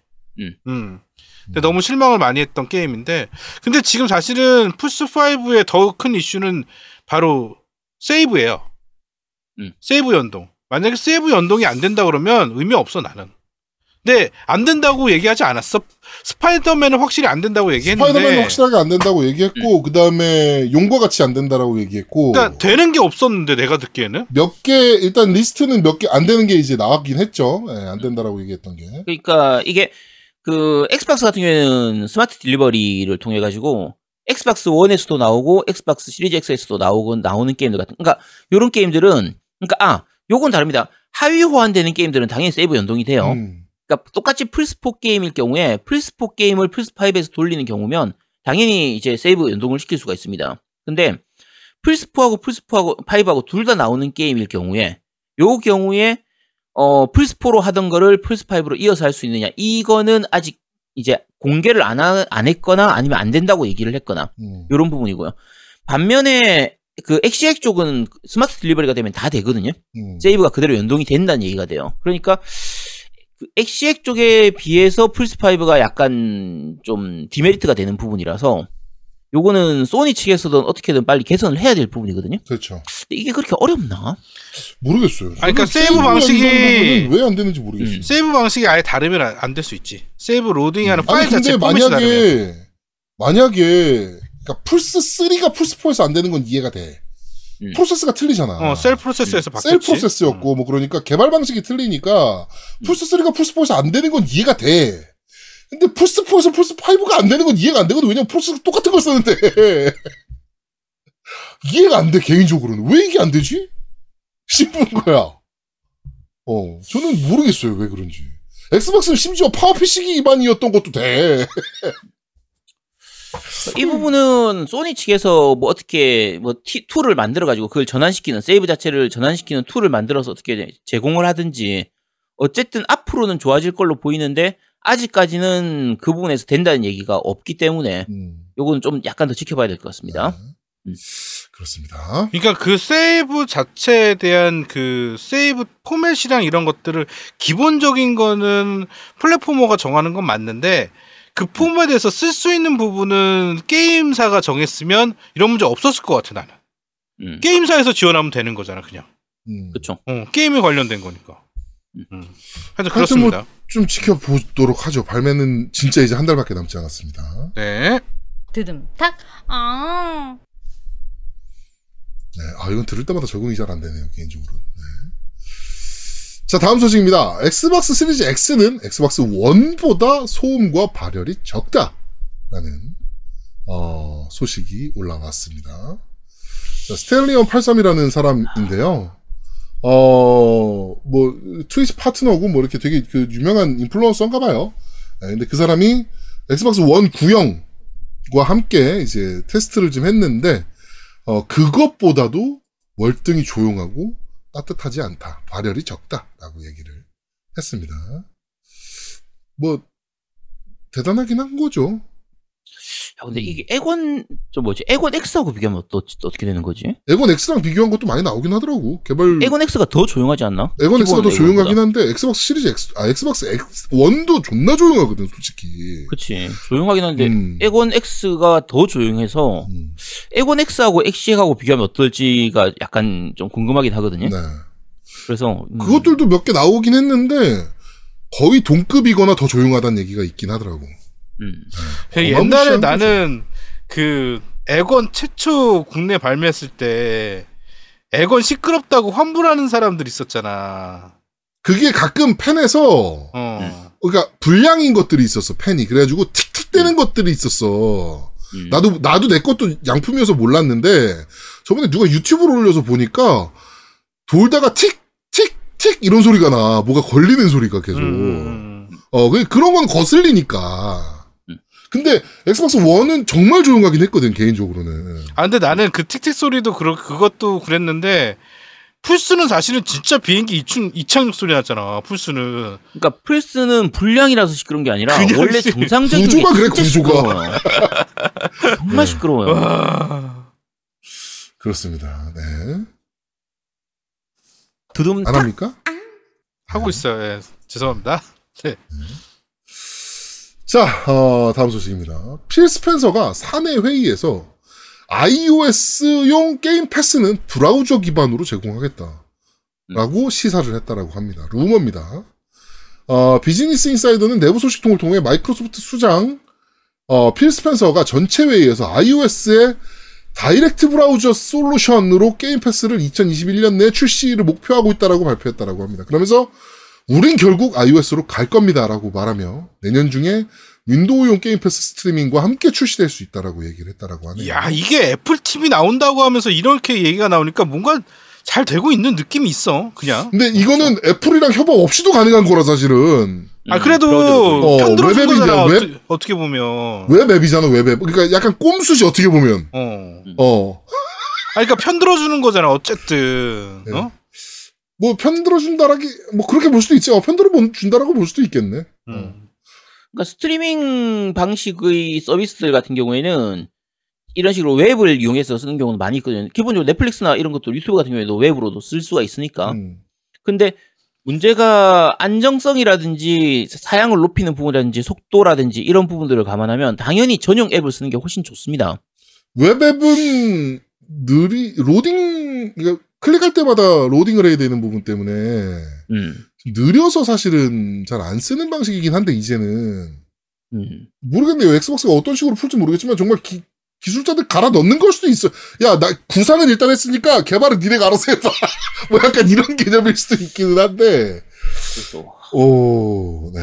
음. 근데 너무 실망을 많이 했던 게임인데 근데 지금 사실은 플스 5의 더 큰 이슈는 바로 세이브예요. 음. 세이브 연동. 만약에 세이브 연동이 안 된다 그러면 의미 없어 나는. 근데 안 된다고 얘기하지 않았어. Spider-Man은 확실히 안 된다고 얘기했는데. Spider-Man은 확실하게 안 된다고 얘기했고, 그 다음에 용과 같이 안 된다라고 얘기했고, 그러니까 되는 게 없었는데 내가 듣기에는. 몇 개, 일단 리스트는 몇 개 안 되는 게 이제 나왔긴 했죠. 예, 안 된다라고 얘기했던 게. 그러니까 이게 그 Xbox 같은 경우에는 Smart Delivery를 통해 가지고 Xbox 1에서도 나오고 Xbox Series X에서도 나오고 나오는 게임들 같은 그러니까 요런 게임들은 그러니까 아 요건 다릅니다. 하위 호환되는 게임들은 당연히 세이브 연동이 돼요. 음. 그러니까 똑같이 플스4 게임일 경우에 플스4 게임을 플스5에서 돌리는 경우면 당연히 이제 세이브 연동을 시킬 수가 있습니다. 근데 플스4하고 플스4하고 5하고 둘 다 나오는 게임일 경우에 요 경우에 어 플스4로 하던 거를 플스5로 이어서 할 수 있느냐 이거는 아직 이제 공개를 안, 하, 안 했거나 아니면 안 된다고 얘기를 했거나 음. 요런 부분이고요. 반면에 그 엑시엑 쪽은 Smart Delivery가 되면 다 되거든요. 음. 세이브가 그대로 연동이 된다는 얘기가 돼요. 그러니까 그 엑시엑 쪽에 비해서 플스 5가 약간 좀 demerit가 되는 부분이라서 요거는 소니 측에서든 어떻게든 빨리 개선을 해야 될 부분이거든요. 그렇죠. 근데 이게 그렇게 어렵나? 모르겠어요. 아니, 그러니까 저는 세이브 방식이- 왜 안 되는지 모르겠어요. 음. 세이브 방식이 아예 다르면 안 될 수 있지. 세이브 로딩하는 파일 아니 근데 자체 포맷이 다르면. 만약에 만약에 그러니까 플스 3가 플스 4에서 안 되는 건 이해가 돼. 음. 프로세스가 틀리잖아. 어, Cell 프로세스에서 바뀌었지. Cell 프로세스였고 뭐 그러니까 개발 방식이 틀리니까 플스 3가 플스 4에서 안 되는 건 이해가 돼. 근데 플스 4에서 플스 5가 안 되는 건 이해가 안 되거든. 왜냐면 플스 똑같은 걸 쓰는데 이해가 안 돼 개인적으로는 왜 이게 안 되지? 싶은 거야. 어 저는 모르겠어요 왜 그런지. Xbox는 심지어 파워 PC 기반이었던 것도 돼. 이 부분은 소니 측에서 뭐 어떻게 뭐 티, 툴을 만들어 가지고 그걸 전환시키는 세이브 자체를 전환시키는 툴을 만들어서 어떻게 제공을 하든지 어쨌든 앞으로는 좋아질 걸로 보이는데 아직까지는 그 부분에서 된다는 얘기가 없기 때문에 음, 요건 좀 약간 더 지켜봐야 될 것 같습니다. 네. 음. 그렇습니다. 그러니까 그 세이브 자체에 대한 그 세이브 포맷이랑 이런 것들을 기본적인 거는 플랫포머가 정하는 건 맞는데 그 포맷에서 쓸 수 있는 부분은 게임사가 정했으면 이런 문제 없었을 것 같아 나는. 음. 게임사에서 지원하면 되는 거잖아 그냥. 음. 그렇죠. 어, 게임에 관련된 거니까. 음. 음. 하여튼 뭐- 그렇습니다. 좀 지켜보도록 하죠. 발매는 진짜 이제 한 달밖에 남지 않았습니다. 네. 드듬 탁 아 네, 아 이건 들을 때마다 적응이 잘 안 되네요 개인적으로. 네. 자 다음 소식입니다. Xbox Series X는 Xbox 1보다 소음과 발열이 적다 라는 어, 소식이 올라왔습니다. 자, 스탠리온 83이라는 사람인데요. 어, 뭐, Twitch 파트너고, 뭐, 이렇게 되게 그 유명한 인플루언서인가 봐요. 네, 근데 그 사람이 Xbox 1 구형 함께 이제 테스트를 좀 했는데 어 그것보다도 월등히 조용하고 따뜻하지 않다. 발열이 적다라고 얘기를 했습니다. 뭐 대단하긴 한 거죠. 야, 근데 이게 엑원 저 뭐지? 엑원 X하고 비교하면 또, 또 어떻게 되는 거지? 엑원 X랑 비교한 것도 많이 나오긴 하더라고. 개발 엑원 X가 더 조용하지 않나? 엑원 X가 더 조용하긴. 한데 Xbox Series X 아 Xbox X 1도 존나 조용하거든 솔직히. 그치. 조용하긴 한데 음. 에곤 X가 더 조용해서 음, 에곤 X하고 엑시하고 비교하면 어떨지가 약간 좀 궁금하긴 하거든요. 네. 그래서 음, 그것들도 몇 개 나오긴 했는데 거의 동급이거나 더 조용하다는 얘기가 있긴 하더라고. 음. 그 어마무시한 옛날에. 나는 그 에건 최초 국내 발매했을 때 에건 시끄럽다고 환불하는 사람들 있었잖아. 그게 가끔 팬에서 어. 그러니까 불량인 것들이 있었어 팬이 그래가지고 틱틱대는 것들이 있었어. 음. 나도 나도 내 것도 양품이어서 몰랐는데 저번에 누가 유튜브로 올려서 보니까 돌다가 틱 틱 틱 이런 소리가 나 뭐가 걸리는 소리가 계속 음. 어 그- 그런 건 거슬리니까 음. 근데 엑스박스 1은 정말 조용하긴 했거든 개인적으로는 아 근데 나는 그 틱틱 소리도 그렇 그것도 그랬는데 플스는 사실은 진짜 비행기 이충 이착륙 소리 났잖아. 플스는 그러니까 플스는 불량이라서 시끄러운 게 아니라 원래 시- 정상적인 구조가 게 그래, 진짜 구조가. 정말 시끄러워요. 와. 그렇습니다 네 두둠 안탁 합니까? 하고 있어요. 예. 죄송합니다. 네. 자, 어, 다음 소식입니다. 필 스펜서가 사내 회의에서 iOS용 게임 패스는 브라우저 기반으로 제공하겠다. 라고 시사를 했다라고 합니다. 루머입니다. 어, 비즈니스 인사이더는 내부 소식통을 통해 마이크로소프트 수장, 어, 필 스펜서가 전체 회의에서 iOS의 direct 브라우저 솔루션으로 게임 패스를 2021년 내에 출시를 목표하고 있다라고 발표했다라고 합니다. 그러면서 우린 결국 iOS로 갈 겁니다라고 말하며 내년 중에 윈도우용 게임 패스 스트리밍과 함께 출시될 수 있다라고 얘기를 했다라고 하네요. 야 이게 애플 TV 나온다고 하면서 이렇게 얘기가 나오니까 뭔가 잘 되고 있는 느낌이 있어. 그냥. 근데 이거는 애플이랑 협업 없이도 가능한 거라 사실은 아 그래도 어, 편들어준 웹앱이냐, 거잖아. 웹? 어떻게, 어떻게 보면. 웹앱이잖아 웹앱. 그러니까 약간 꼼수지 어떻게 보면. 어. 어. 아 그러니까 편들어주는 거잖아. 어쨌든. 네. 어? 뭐 편들어 준다라기 뭐 그렇게 볼 수도 있지. 어, 편들어 준다라고 볼 수도 있겠네. 음. 그러니까 스트리밍 방식의 서비스들 같은 경우에는 이런 식으로 웹을 이용해서 쓰는 경우는 많이 있거든요. 기본적으로 넷플릭스나 이런 것도 유튜브 같은 경우에도 웹으로도 쓸 수가 있으니까. 음. 근데 문제가 안정성이라든지 사양을 높이는 부분이라든지 속도라든지 이런 부분들을 감안하면 당연히 전용 앱을 쓰는 게 훨씬 좋습니다. 웹앱은 느리 로딩 그러니까 클릭할 때마다 로딩을 해야 되는 부분 때문에 음, 느려서 사실은 잘 안 쓰는 방식이긴 한데 이제는 음. 모르겠네요. 엑스박스가 어떤 식으로 풀지 모르겠지만 정말 기, 기술자들 갈아 넣는 걸 수도 있어. 야, 나 구상은 일단 했으니까 개발은 니네가 알아서 해봐. 뭐 약간 이런 개념일 수도 있기는 한데. 그래서 오, 네.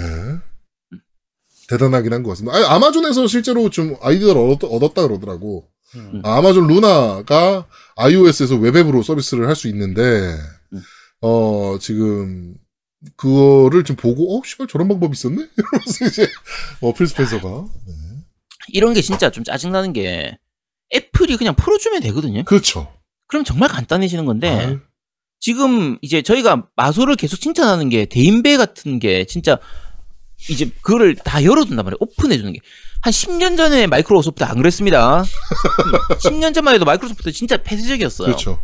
대단하긴 한 것 같습니다. 아니, 아마존에서 실제로 좀 아이디어를 얻었, 얻었다 그러더라고. 음. 아, 아마존 루나가 iOS에서 웹앱으로 서비스를 할 수 있는데, 음. 어, 지금, 그거를 좀 보고, 어, 씨발, 저런 방법이 있었네? 이러면서 이제, 어, 필 스펜서가. 네. 이런 게 진짜 좀 짜증나는 게 애플이 그냥 풀어주면 되거든요. 그렇죠. 그럼 정말 간단해지는 건데 아유, 지금 이제 저희가 마소를 계속 칭찬하는 게 대인배 같은 게 진짜 이제 그거를 다 열어둔단 말이에요. 오픈해주는 게. 한 10년 전에 마이크로소프트 안 그랬습니다. 10년 전만 해도 마이크로소프트 진짜 폐쇄적이었어요. 그렇죠.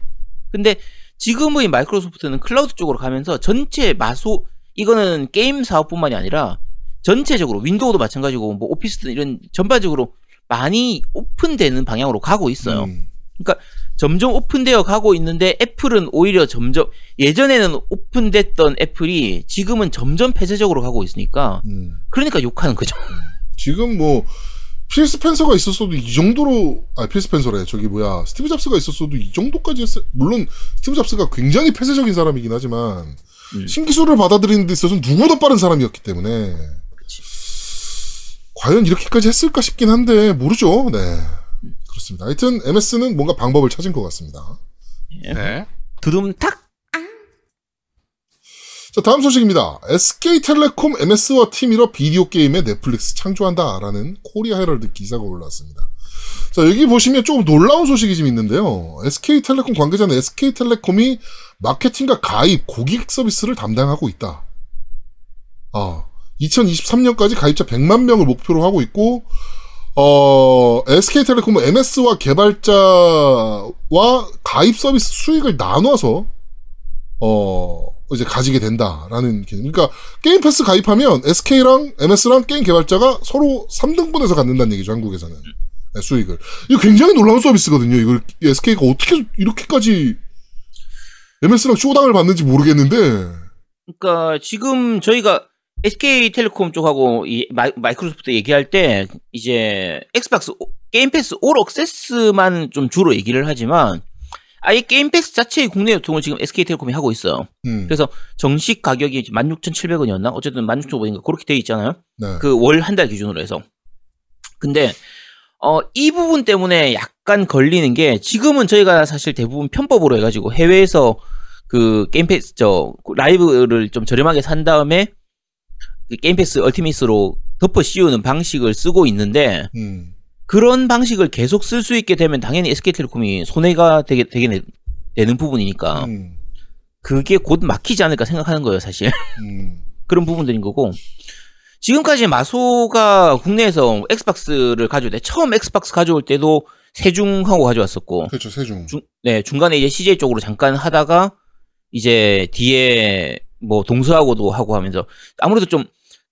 근데 지금의 마이크로소프트는 클라우드 쪽으로 가면서 전체 마소 이거는 게임 사업뿐만이 아니라 전체적으로 윈도우도 마찬가지고 뭐 오피스든 이런 전반적으로 많이 오픈되는 방향으로 가고 있어요. 음, 점점 오픈되어 가고 있는데 애플은 오히려 점점 예전에는 오픈됐던 애플이 지금은 점점 폐쇄적으로 가고 있으니까 음. 그러니까 욕하는 거죠. 지금 뭐, 필 스펜서가 있었어도 이 정도로, 아, 필 스펜서래. 저기 뭐야, 스티브 잡스가 있었어도 이 정도까지 했어. 물론, 스티브 잡스가 굉장히 폐쇄적인 사람이긴 하지만, 음. 신기술을 받아들이는 데 있어서는 누구보다 빠른 사람이었기 때문에, 그치. 과연 이렇게까지 했을까 싶긴 한데, 모르죠. 네. 그렇습니다. 하여튼, MS는 뭔가 방법을 찾은 것 같습니다. 네. 두둠탁 자, 다음 소식입니다. SK텔레콤 MS와 팀이러 비디오 게임의 넷플릭스 창조한다라는 코리아 헤럴드 기사가 올라왔습니다. 자, 여기 보시면 조금 놀라운 소식이 좀 있는데요. SK텔레콤 관계자는 SK텔레콤이 마케팅과 가입, 고객 서비스를 담당하고 있다. 아, 2023년까지 가입자 100만 명을 목표로 하고 있고, 어, SK텔레콤은 MS와 개발자와 가입 서비스 수익을 나눠서, 어, 이제 가지게 된다라는 개념. 그러니까 게임 패스 가입하면 SK랑 MS랑 게임 개발자가 서로 3등분해서 갖는다는 얘기죠, 한국에서는. 네, 수익을. 이거 굉장히 놀라운 서비스거든요. 이걸 SK가 어떻게 이렇게까지 MS랑 쇼당을 받는지 모르겠는데. 그러니까 지금 저희가 SK텔레콤 쪽하고 이 마이, 마이크로소프트 얘기할 때 이제 엑스박스 오- 게임 패스 올 억세스만 좀 주로 얘기를 하지만 아예 게임 패스 자체의 국내 유통을 지금 SK텔레콤이 하고 있어요. 음, 그래서 정식 가격이 16,700원이었나? 어쨌든 16,500원인가 그렇게 돼 있잖아요. 네. 그월 한 달 기준으로 해서. 근데 어 이 부분 때문에 약간 걸리는 게 지금은 저희가 사실 대부분 편법으로 해가지고 해외에서 그 게임 패스 저 라이브를 좀 저렴하게 산 다음에 그 게임 패스 얼티밋으로 덮어 씌우는 방식을 쓰고 있는데 음, 그런 방식을 계속 쓸 수 있게 되면 당연히 SK텔레콤이 손해가 되게 되게 되는 부분이니까 음, 그게 곧 막히지 않을까 생각하는 거예요 사실. 음, 그런 부분들인 거고. 지금까지 마소가 국내에서 엑스박스를 가져올 때 처음 엑스박스 가져올 때도 세중하고 가져왔었고. 그렇죠, 세중. 중, 네 중간에 이제 CJ 쪽으로 잠깐 하다가 이제 뒤에 뭐 동서하고도 하고 하면서 아무래도 좀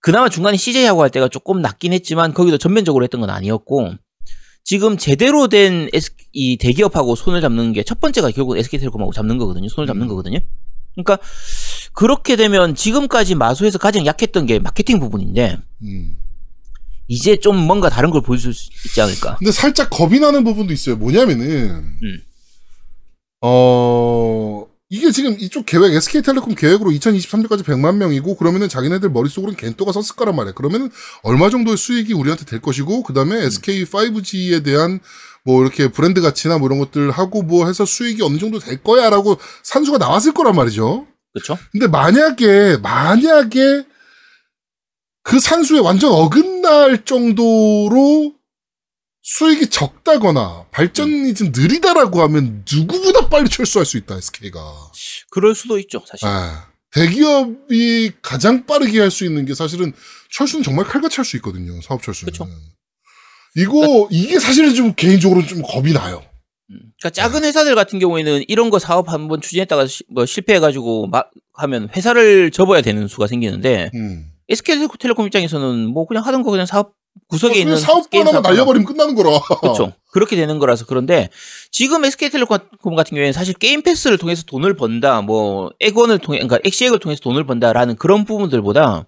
그나마 중간에 CJ하고 할 때가 조금 낫긴 했지만 거기도 전면적으로 했던 건 아니었고 지금 제대로 된 이 대기업하고 손을 잡는 게 첫 번째가 결국 SK텔레콤하고 잡는 거거든요. 손을 잡는 음. 거거든요. 그러니까 그렇게 되면 지금까지 마소에서 가장 약했던 게 마케팅 부분인데 음. 이제 좀 뭔가 다른 걸 보여줄 수 있지 않을까. 근데 살짝 겁이 나는 부분도 있어요. 뭐냐면은, 음. 어, 이게 지금 이쪽 계획, SK텔레콤 계획으로 2023년까지 100만 명이고, 그러면은 자기네들 머릿속으로는 겐또가 썼을 거란 말이야. 그러면은 얼마 정도의 수익이 우리한테 될 것이고, 그 다음에 SK 5G에 대한 뭐 이렇게 브랜드 가치나 뭐 이런 것들 하고 뭐 해서 수익이 어느 정도 될 거야 라고 산수가 나왔을 거란 말이죠. 그렇죠? 근데 만약에, 만약에 그 산수에 완전 어긋날 정도로 수익이 적다거나 발전이 좀 느리다라고 하면 누구보다 빨리 철수할 수 있다, SK가. 그럴 수도 있죠, 사실. 아, 대기업이 가장 빠르게 할 수 있는 게 사실은 철수는 정말 칼같이 할 수 있거든요, 사업 철수는. 그쵸. 이거, 이게 사실은 좀 개인적으로 좀 겁이 나요. 음. 그러니까 작은 회사들 같은 경우에는 이런 거 사업 한번 추진했다가 시- 뭐 실패해가지고 막 하면 회사를 접어야 되는 수가 생기는데 음. SK텔레콤 입장에서는 뭐 그냥 하던 거 그냥 사업 구석에 있는 사업 사업하나. 날려버리면 끝나는 거라. 그렇죠. 그렇게 되는 거라서 그런데 지금 SK텔레콤 같은 경우에는 사실 게임 패스를 통해서 돈을 번다, 뭐 액원을 통해, 그러니까 엑시액을 통해서 돈을 번다라는 그런 부분들보다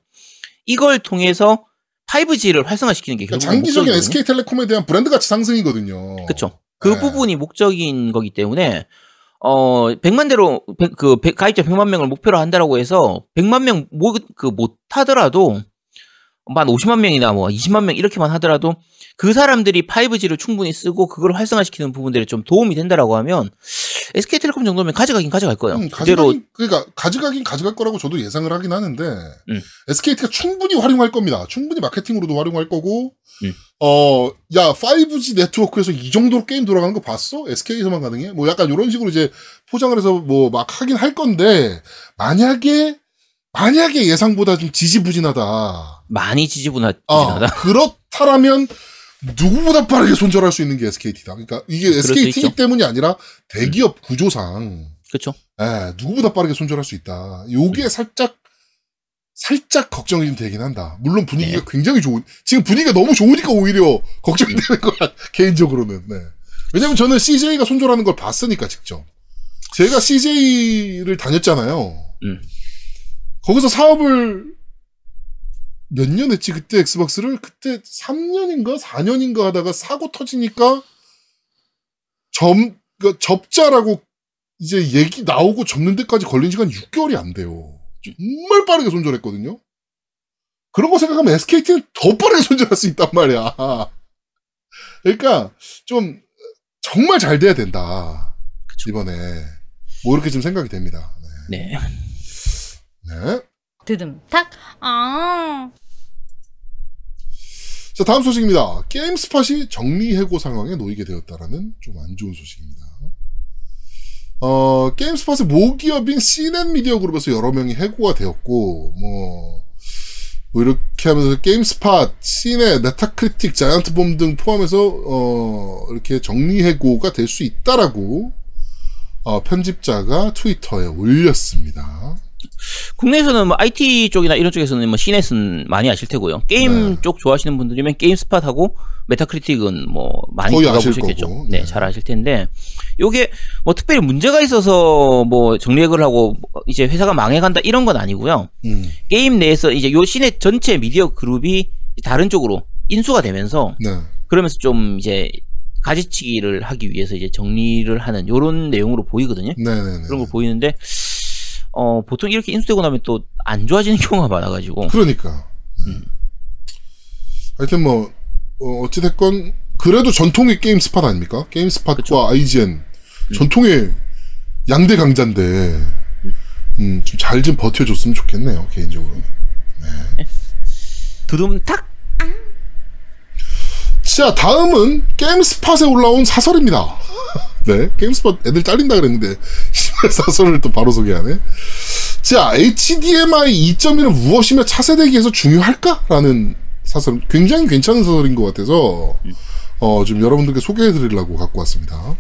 이걸 통해서 5G를 활성화시키는 게 그러니까 결국 장기적인 목적이거든요. SK텔레콤에 대한 브랜드 가치 상승이거든요. 그렇죠. 그 네. 부분이 목적인 거기 때문에 어 100만 대로 백- 그 백- 가입자 100만 명을 목표로 한다라고 해서 100만 명뭐그못 하더라도 한 50만 명이나 뭐 20만 명 이렇게만 하더라도 그 사람들이 5G를 충분히 쓰고 그걸 활성화시키는 부분들에 좀 도움이 된다라고 하면 SK텔레콤 정도면 가져가긴 가져갈 거예요. 음, 그대로 가져가긴, 그러니까 가져가긴 가져갈 거라고 저도 예상을 하긴 하는데 음. SKT가 충분히 활용할 겁니다. 충분히 마케팅으로도 활용할 거고 음. 어, 야 5G 네트워크에서 이 정도로 게임 돌아가는 거 봤어? SK에서만 가능해? 뭐 약간 이런 식으로 이제 포장을 해서 뭐 막 하긴 할 건데 만약에 만약에 예상보다 좀 지지부진하다. 많이 지지부진하다. 아, 그렇다라면 누구보다 빠르게 손절할 수 있는 게 SKT다. 그러니까 이게 SKT. 때문이 아니라 대기업 구조상 그렇죠. 예, 누구보다 빠르게 손절할 수 있다. 요게 살짝, 살짝 걱정이 좀 되긴 한다. 물론 분위기가 굉장히 좋은, 지금 분위기가 너무 좋으니까 오히려 걱정이 되는 거야, 개인적으로는. 네. 왜냐면 저는 CJ가 손절하는 걸 봤으니까, 직접. 제가 CJ를 다녔잖아요. 음. 거기서 사업을 몇 년 했지, 그때 엑스박스를? 그때 3년인가 4년인가 하다가 사고 터지니까 점, 그 접자라고 이제 얘기 나오고 접는 데까지 걸린 시간 6개월이 안 돼요. 정말 빠르게 손절했거든요. 그런 거 생각하면 SKT는 더 빠르게 손절할 수 있단 말이야. 그러니까 좀 정말 잘 돼야 된다. 그쵸. 이번에 뭐 이렇게 좀 생각이 됩니다. 네. 네. 네. 드듬 탁. 아. 자, 다음 소식입니다. 게임 스팟이 정리해고 상황에 놓이게 되었다라는 좀 안 좋은 소식입니다. 어, 게임 스팟의 모기업인 CNET 미디어 그룹에서 여러 명이 해고가 되었고, 뭐, 뭐 이렇게 하면서 게임 스팟, CNET, 메타크리틱, 자이언트 봄 등 포함해서, 어, 이렇게 정리해고가 될 수 있다라고, 어, 편집자가 트위터에 올렸습니다. 국내에서는 뭐 IT 쪽이나 이런 쪽에서는 뭐 시넷은 많이 아실 테고요. 게임 네. 쪽 좋아하시는 분들이면 게임 스팟하고 메타크리틱은 뭐 많이 들어보셨겠죠. 네, 네. 잘 아실 텐데 요게 뭐 특별히 문제가 있어서 뭐 정리해고를 하고 뭐 이제 회사가 망해간다 이런 건 아니고요. 음, 게임 내에서 이제 요 시넷 전체 미디어 그룹이 다른 쪽으로 인수가 되면서 네. 그러면서 좀 이제 가지치기를 하기 위해서 이제 정리를 하는 요런 내용으로 보이거든요. 네네네. 그런 걸 보이는데 어 보통 이렇게 인수되고 나면 또 안 좋아지는 경우가 많아가지고 그러니까. 네. 하여튼 뭐, 어, 어찌됐건, 그래도 전통의 게임 스팟 아닙니까? 게임 스팟과 그쵸. IGN. 전통의 양대 강자인데, 음, 좀 잘 좀 버텨줬으면 좋겠네요, 개인적으로는. 두둠탁 자, 다음은 게임 스팟에 올라온 사설입니다. 네, 게임 스팟 애들 잘린다 그랬는데, 씨발 사설을 또 바로 소개하네. 자, HDMI 2.1은 무엇이며 차세대기에서 중요할까? 라는 사설, 굉장히 괜찮은 사설인 것 같아서, 어, 좀 여러분들께 소개해 드리려고 갖고 왔습니다.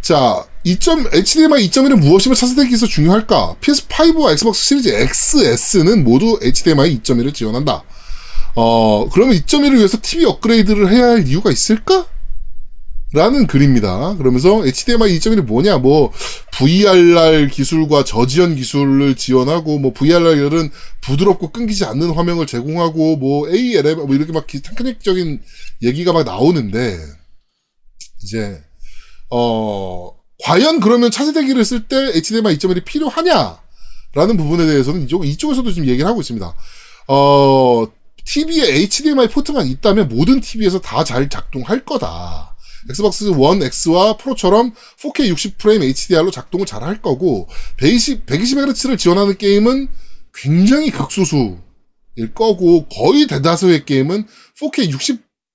자, 2. HDMI 2.1은 무엇이며 차세대기에서 중요할까? PS5와 엑스박스 시리즈 XS는 모두 HDMI 2.1을 지원한다. 어, 그러면 2.1을 위해서 TV 업그레이드를 해야 할 이유가 있을까? 라는 글입니다. 그러면서 HDMI 2.1이 뭐냐, 뭐, VRR 기술과 저지연 기술을 지원하고, 뭐, VRR은 부드럽고 끊기지 않는 화면을 제공하고, 뭐, ALM, 뭐, 이렇게 막 기- 테크닉적인 얘기가 막 나오는데, 이제, 어, 과연 그러면 차세대기를 쓸 때 HDMI 2.1이 필요하냐? 라는 부분에 대해서는 이쪽, 이쪽에서도 지금 얘기를 하고 있습니다. 어, TV에 HDMI 포트만 있다면 모든 TV에서 다 잘 작동할 거다. 엑스박스 원 X와 프로처럼 4K 60프레임 HDR로 작동을 잘 할 거고, 120, 120Hz를 지원하는 게임은 굉장히 극소수일 거고, 거의 대다수의 게임은 4K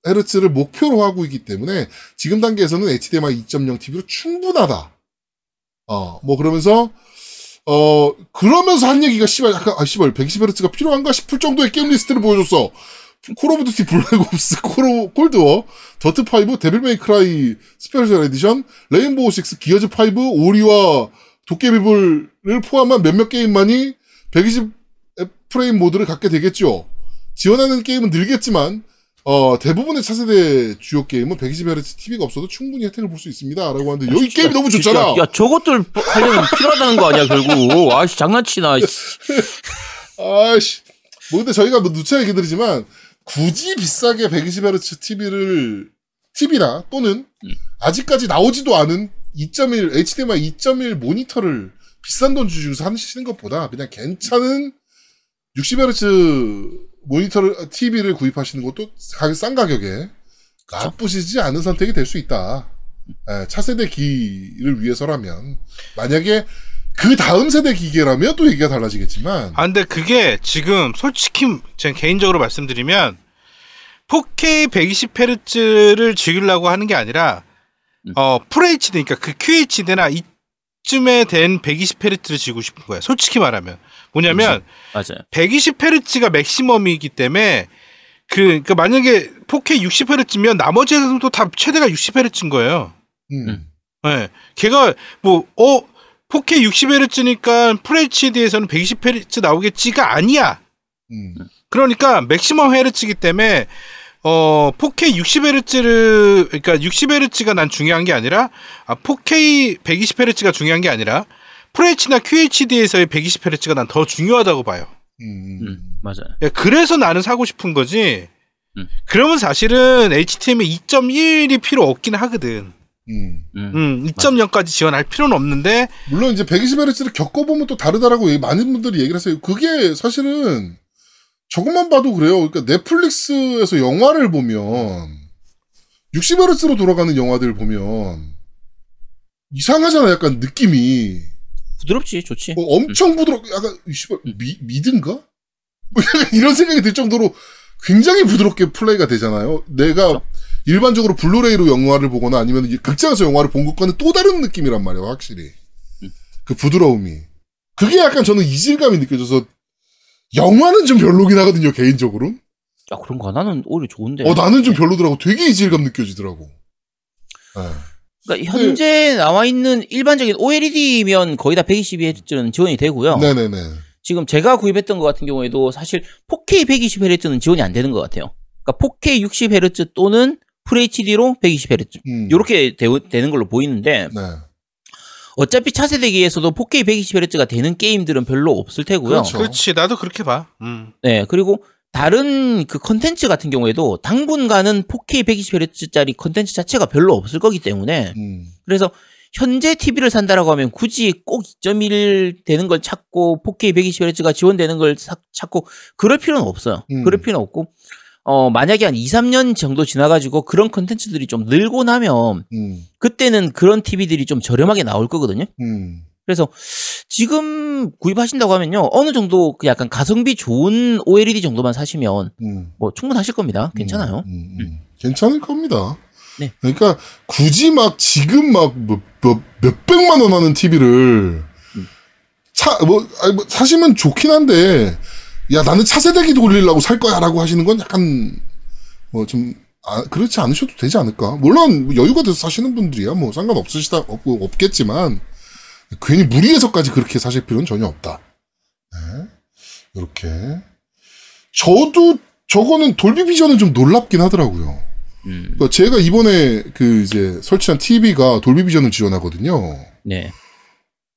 60Hz를 목표로 하고 있기 때문에, 지금 단계에서는 HDMI 2.0 TV로 충분하다. 어, 뭐 그러면서, 어, 그러면서 한 얘기가, 씨발, 약간, 아, 씨발, 120Hz가 필요한가 싶을 정도의 게임 리스트를 보여줬어. 콜 오브 듀티 블랙옵스, 콜 오브, 콜드워, 더트5, 데빌 메이 크라이 스페셜 에디션, 레인보우 6, 기어즈 5, 오리와 도깨비불을 포함한 몇몇 게임만이 120 프레임 모드를 갖게 되겠죠. 지원하는 게임은 늘겠지만, 어, 대부분의 차세대 주요 게임은 120Hz TV가 없어도 충분히 혜택을 볼 수 있습니다. 라고 하는데, 여기 게임이 너무 좋잖아! 야, 야 저것들 하려면 필요하다는 거 아니야 결국 아씨 장난치나 아씨. 뭐 근데 저희가 뭐 누차 얘기 드리지만 굳이 비싸게 120Hz TV를 TV나 또는 음. 아직까지 나오지도 않은 2.1 HDMI 2.1 모니터를 비싼 돈 주고 사시는 것보다 그냥 괜찮은 60Hz 모니터를 TV를 구입하시는 것도 가격 싼 가격에 나쁘시지 않은 선택이 될 수 있다. 예, 차세대 기를 위해서라면 만약에 그 다음 세대 기계라면 또 얘기가 달라지겠지만 아 근데 그게 지금 솔직히 제 개인적으로 말씀드리면 4K 120Hz를 즐기려고 하는 게 아니라 음. 어 FHD 그러니까 그 QHD나 이쯤에 된 120Hz를 지고 싶은 거야. 솔직히 말하면 뭐냐면 맞아요 120Hz가 맥시멈이기 때문에 그 그러니까 만약에 4K 60Hz면 나머지도 다 최대가 60Hz인 거예요. 음. 음. 네. 걔가 뭐, 어, 4K 60Hz니까 FHD에서는 120Hz 나오겠지가 아니야. 음. 그러니까 맥시멈 헤르츠이기 때문에 어 4K 60Hz를 그러니까 60Hz가 난 중요한 게 아니라 아 4K 120Hz가 중요한 게 아니라 FHD나 QHD에서의 120Hz가 난 더 중요하다고 봐요. 음. 음, 맞아요 야, 그래서 나는 사고 싶은 거지. 음. 그러면 사실은 HDMI 2.1이 필요 없긴 하거든. 음. 음. 음, 2.0까지 지원할 필요는 없는데 물론 이제 120Hz를 겪어보면 또 다르다라고 얘기- 많은 분들이 얘기를 하세요. 그게 사실은 저것만 봐도 그래요. 그러니까 넷플릭스에서 영화를 보면 60Hz로 돌아가는 영화들 보면 이상하잖아. 약간 느낌이 부드럽지, 좋지. 뭐 엄청 부드럽, 약간, 씨발, 미, 미든가? 뭐 약간 이런 생각이 들 정도로 굉장히 부드럽게 플레이가 되잖아요. 내가 그렇죠. 일반적으로 블루레이로 영화를 보거나 아니면 극장에서 영화를 본 것과는 또 다른 느낌이란 말이에요, 확실히. 음. 그 부드러움이. 그게 약간 저는 이질감이 느껴져서 영화는 좀 별로긴 하거든요, 개인적으로. 아, 그런가? 나는 오히려 좋은데. 어, 나는 좀 별로더라고. 되게 이질감 느껴지더라고. 네. 그러니까 현재 나와 있는 일반적인 OLED면 거의 다 120Hz는 지원이 되고요. 네네네. 지금 제가 구입했던 것 같은 경우에도 사실 4K 120Hz는 지원이 안 되는 것 같아요. 그러니까 4K 60Hz 또는 FHD로 120Hz. 음. 이렇게 되 는 걸로 보이는데 네. 어차피 차세대기에서도 4K 120Hz가 되는 게임들은 별로 없을 테고요. 그렇죠. 그렇지 나도 그렇게 봐. 음. 네, 그리고 다른 그 컨텐츠 같은 경우에도 당분간은 4K 120Hz짜리 컨텐츠 자체가 별로 없을 거기 때문에 음. 그래서 현재 TV를 산다라고 하면 굳이 꼭 2.1 되는 걸 찾고 4K 120Hz가 지원되는 걸 사- 찾고 그럴 필요는 없어요. 음. 그럴 필요는 없고 어 만약에 한 2, 3년 정도 지나가지고 그런 컨텐츠들이 좀 늘고 나면 음. 그때는 그런 TV들이 좀 저렴하게 나올 거거든요. 음. 그래서 지금 구입하신다고 하면요 어느 정도 그 약간 가성비 좋은 OLED 정도만 사시면 음. 뭐 충분하실 겁니다. 괜찮아요. 음, 음, 음. 괜찮을 겁니다. 네. 그러니까 굳이 막 지금 막몇 몇, 몇 백만 원 하는 TV를 음. 차, 뭐, 아니, 뭐, 사시면 좋긴 한데, 야, 나는 차세대기 돌리려고 살 거야 라고 하시는 건 약간, 뭐 좀, 아, 그렇지 않으셔도 되지 않을까? 물론, 뭐 여유가 돼서 사시는 분들이야, 뭐, 상관없으시다, 없고, 없겠지만, 괜히 무리해서까지 그렇게 사실 필요는 전혀 없다. 네. 이렇게. 저도, 저거는 돌비 비전은 좀 놀랍긴 하더라고요. 음, 그러니까 제가 이번에 그 이제 설치한 TV가 돌비 비전을 지원하거든요. 네.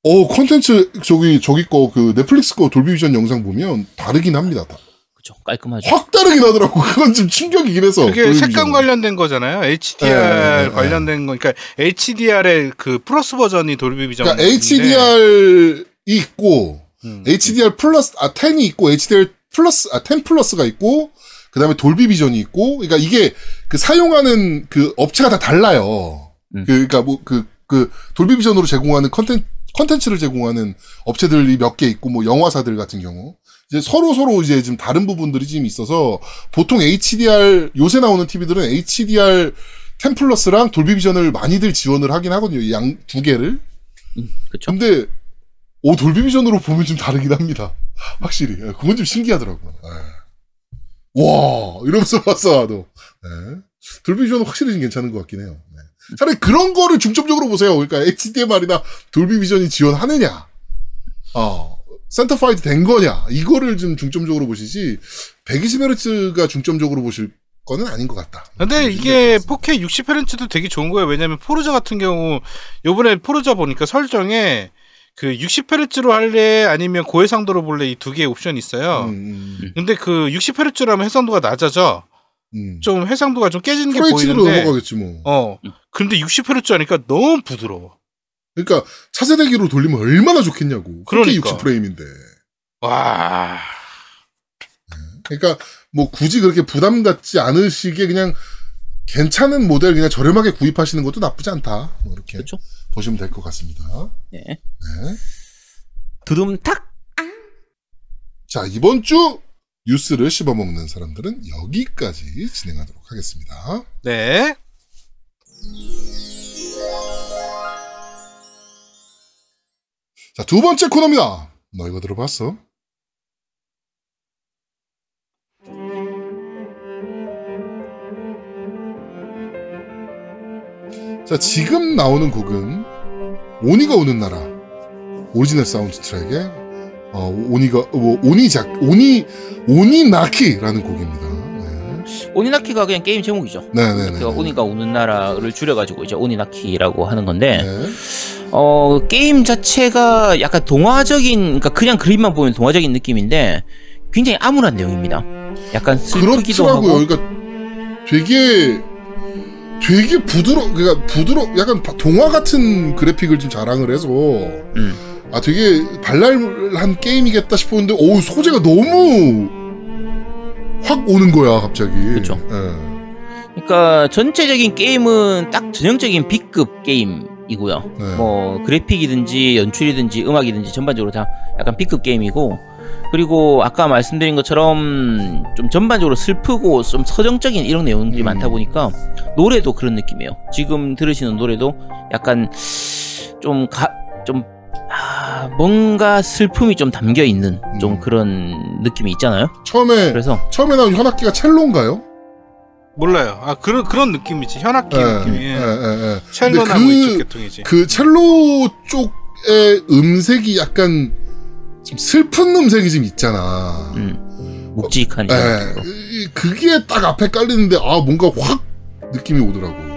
어, 콘텐츠 저기 저기 거 그 넷플릭스 거 돌비 비전 영상 보면 다르긴 합니다. 다. 그쵸 깔끔하죠. 확 다르긴 하더라고. 그건 좀 충격이긴 해서. 그게 돌비 색감 비전은. 관련된 거잖아요. HDR 네, 네, 관련된 거. 그러니까 HDR의 그 플러스 버전이 돌비 비전. 그러니까 HDR이 있고 음. HDR 플러스 아 10이 있고 HDR 플러스 아 10 플러스가 있고 그 다음에 돌비 비전이 있고 그러니까 이게 그 사용하는 그 업체가 다 달라요. 음. 그, 그러니까 뭐 그 그 돌비 비전으로 제공하는 컨텐 컨텐츠를 제공하는 업체들이 몇 개 있고 뭐 영화사들 같은 경우 이제 서로 서로 이제 좀 다른 부분들이 지금 있어서 보통 HDR 요새 나오는 TV들은 HDR 10 플러스랑 돌비 비전을 많이들 지원을 하긴 하거든요. 양 두 개를. 그쵸. 근데 오 돌비 비전으로 보면 좀 다르긴 합니다. 확실히 예, 그건 좀 신기하더라고요. 예. 와 이러면서 봤어 나도. 예. 돌비 비전은 확실히 좀 괜찮은 것 같긴 해요. 네. 차라리 그런 거를 중점적으로 보세요. 그러니까 HDR이나 돌비 비전이 지원하느냐, 어 certified 된 거냐 이거를 좀 중점적으로 보시지 120Hz가 중점적으로 보실 거는 아닌 것 같다. 근데 이게 4K 60Hz도 되게 좋은 거예요. 왜냐면 포르자 같은 경우 요번에 포르자 보니까 설정에 그 60Hz로 할래 아니면 고해상도로 볼래 이 두 개의 옵션이 있어요. 음, 음, 근데 그 60Hz라면 해상도가 낮아져. 음. 좀 해상도가 좀 깨지는 게 보이는데. 넘어가겠지 뭐. 어. 근데 60Hz 하니까 너무 부드러워. 그러니까 차세대기로 돌리면 얼마나 좋겠냐고. 그렇게 그러니까. 60프레임인데. 와. 그러니까 뭐 굳이 그렇게 부담 갖지 않으시게 그냥 괜찮은 모델 그냥 저렴하게 구입하시는 것도 나쁘지 않다. 뭐 이렇게 그렇죠. 보시면 될 것 같습니다. 네. 네. 두둠탁. 자 이번 주 뉴스를 씹어먹는 사람들은 여기까지 진행하도록 하겠습니다. 네. 자 두 번째 코너입니다. 너 이거 들어봤어? 자 지금 나오는 곡은 오니가 오는 나라 오리지널 사운드 트랙의 어, 오니가 뭐 오니작 오니 오니나키라는 곡입니다. 네. 오니나키가 그냥 게임 제목이죠. 네네네. 제가 오니가 오는 나라를 줄여가지고 이제 오니나키라고 하는 건데, 네. 어, 게임 자체가 약간 동화적인, 그러니까 그냥 그림만 보면 동화적인 느낌인데, 굉장히 암울한 내용입니다. 약간 슬프기도 그렇더라고요. 하고. 그러니까 되게 되게 부드러 그러니까 부드러 약간 바- 동화 같은 그래픽을 좀 자랑을 해서 음. 아 되게 발랄한 게임이겠다 싶었는데 오 소재가 너무 확 오는 거야 갑자기. 그쵸. 예. 그러니까 전체적인 게임은 딱 전형적인 B급 게임이고요. 네. 뭐 그래픽이든지 연출이든지 음악이든지 전반적으로 다 약간 B급 게임이고 그리고 아까 말씀드린 것처럼 좀 전반적으로 슬프고 좀 서정적인 이런 내용들이 음. 많다 보니까 노래도 그런 느낌이에요. 지금 들으시는 노래도 약간 좀 가, 좀 아, 뭔가 슬픔이 좀 담겨 있는 좀 음. 그런 느낌이 있잖아요. 처음에 그래서 처음에 나온 현악기가 첼로인가요? 몰라요. 아 그런 그런 느낌이지 현악기 느낌이. 예, 예, 예. 첼로나 근데 뭐 그- 이쪽 계통이지. 그 첼로 쪽의 음색이 약간 좀 슬픈 음색이 좀 있잖아. 음, 묵직한 예, 이런 이- 그게 딱 앞에 깔리는데 아 뭔가 확 느낌이 오더라고.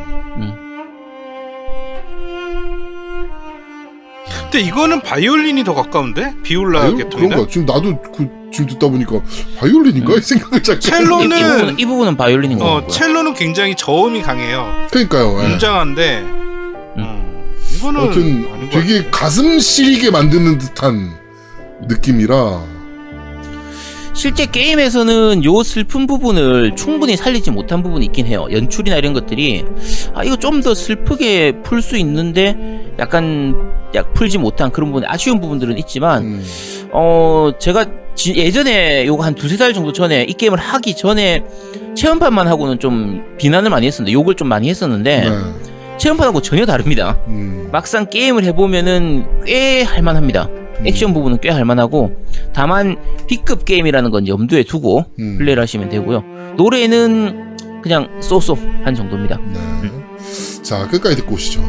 근데 이거는 바이올린이 더 가까운데 비올라 바이올- 계통이나. 그런가? 지금 나도 그 지금 듣다 보니까 바이올린인가 이 생각을 잠깐. 이, 이, 첼로는 부분은, 이 부분은 바이올린인 거어 같고요. 첼로는 굉장히 저음이 강해요. 그러니까요. 예. 웅장한데. 음, 이거는 아무튼 되게. 가슴 시리게 만드는 듯한 느낌이라. 실제 게임에서는 요 슬픈 부분을 충분히 살리지 못한 부분이 있긴 해요. 연출이나 이런 것들이 아 이거 좀 더 슬프게 풀 수 있는데 약간 약 풀지 못한 그런 부분 아쉬운 부분들은 있지만 음. 어 제가 지- 예전에 요거 한 두세 달 정도 전에 이 게임을 하기 전에 체험판만 하고는 좀 비난을 많이 했었는데 욕을 좀 많이 했었는데 네. 체험판하고 전혀 다릅니다. 음. 막상 게임을 해보면은 꽤 할만합니다. 액션 부분은 꽤 할만하고 다만 B급 게임이라는 건 염두에 두고 음. 플레이를 하시면 되고요. 노래는 그냥 쏘쏘 한 정도입니다. 네. 자, 끝까지 듣고 오시죠.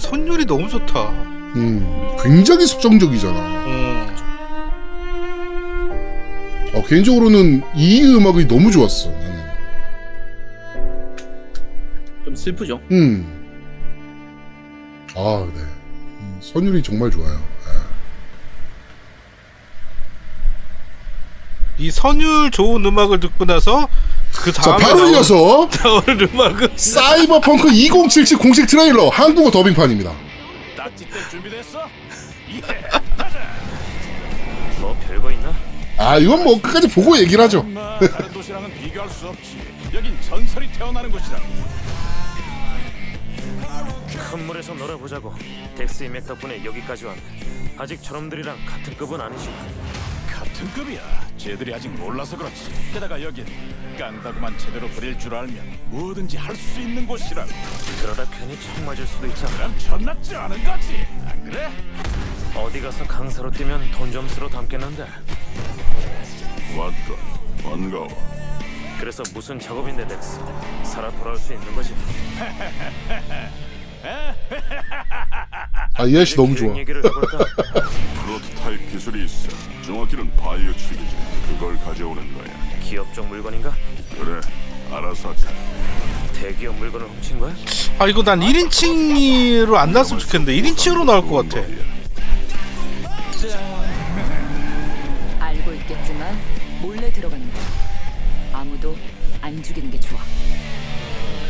이건 선율이 너무 좋다. 음. 굉장히 서정적이잖아. 음. 어, 개인적으로는 이 음악이 너무 좋았어. 나는. 좀 슬프죠. 음. 아, 네. 음, 선율이 정말 좋아요. 이 선율 좋은 음악을 듣고 나서 그 자, 바로 나온- 이어서 나오는 음악은 사이버펑크 2077 공식 트레일러 한국어 더빙판입니다. 예, 가자. 뭐 별거 있나? 아, 이건 뭐 끝까지 보고 얘기를 하죠. 마, 다른 도시랑은 비교할 수 없지. 여긴 전설이 태어나는 곳이라. 큰 물에서 놀아보자고. 덱스의 맥 덕분에 여기까지 왔네. 아직 저놈들이랑 같은 급은 아니지만. 같은 급이야. 쟤들이 아직 몰라서 그렇지. 게다가 여긴 깡다구만 제대로 부릴 줄 알면 뭐든지 할 수 있는 곳이라. 그러다 괜히 총 맞을 수도 있잖아. 그럼 천났지 않은 거지. 안 그래? 어디 가서 강사로 뛰면 돈 점수로 담겠는데. 왔다. 반가워. 그래서 무슨 작업인데 덱스 살아 돌아올 수 있는 거지 아, 이 아저씨 너무 좋아. 기술이 있어. 정확히는 바이오 칩이지. 그걸 가져오는 거야. 기업적 물건인가? 그래. 알아서 할게. 대기업 물건을 훔친 거야? 아 이거 난 1인칭으로 안 나왔으면 좋겠는데 1인칭으로 나올 것 같아. 알고 있겠지만 몰래 들어가는 거야. 아무도 안 죽이는 게 좋아.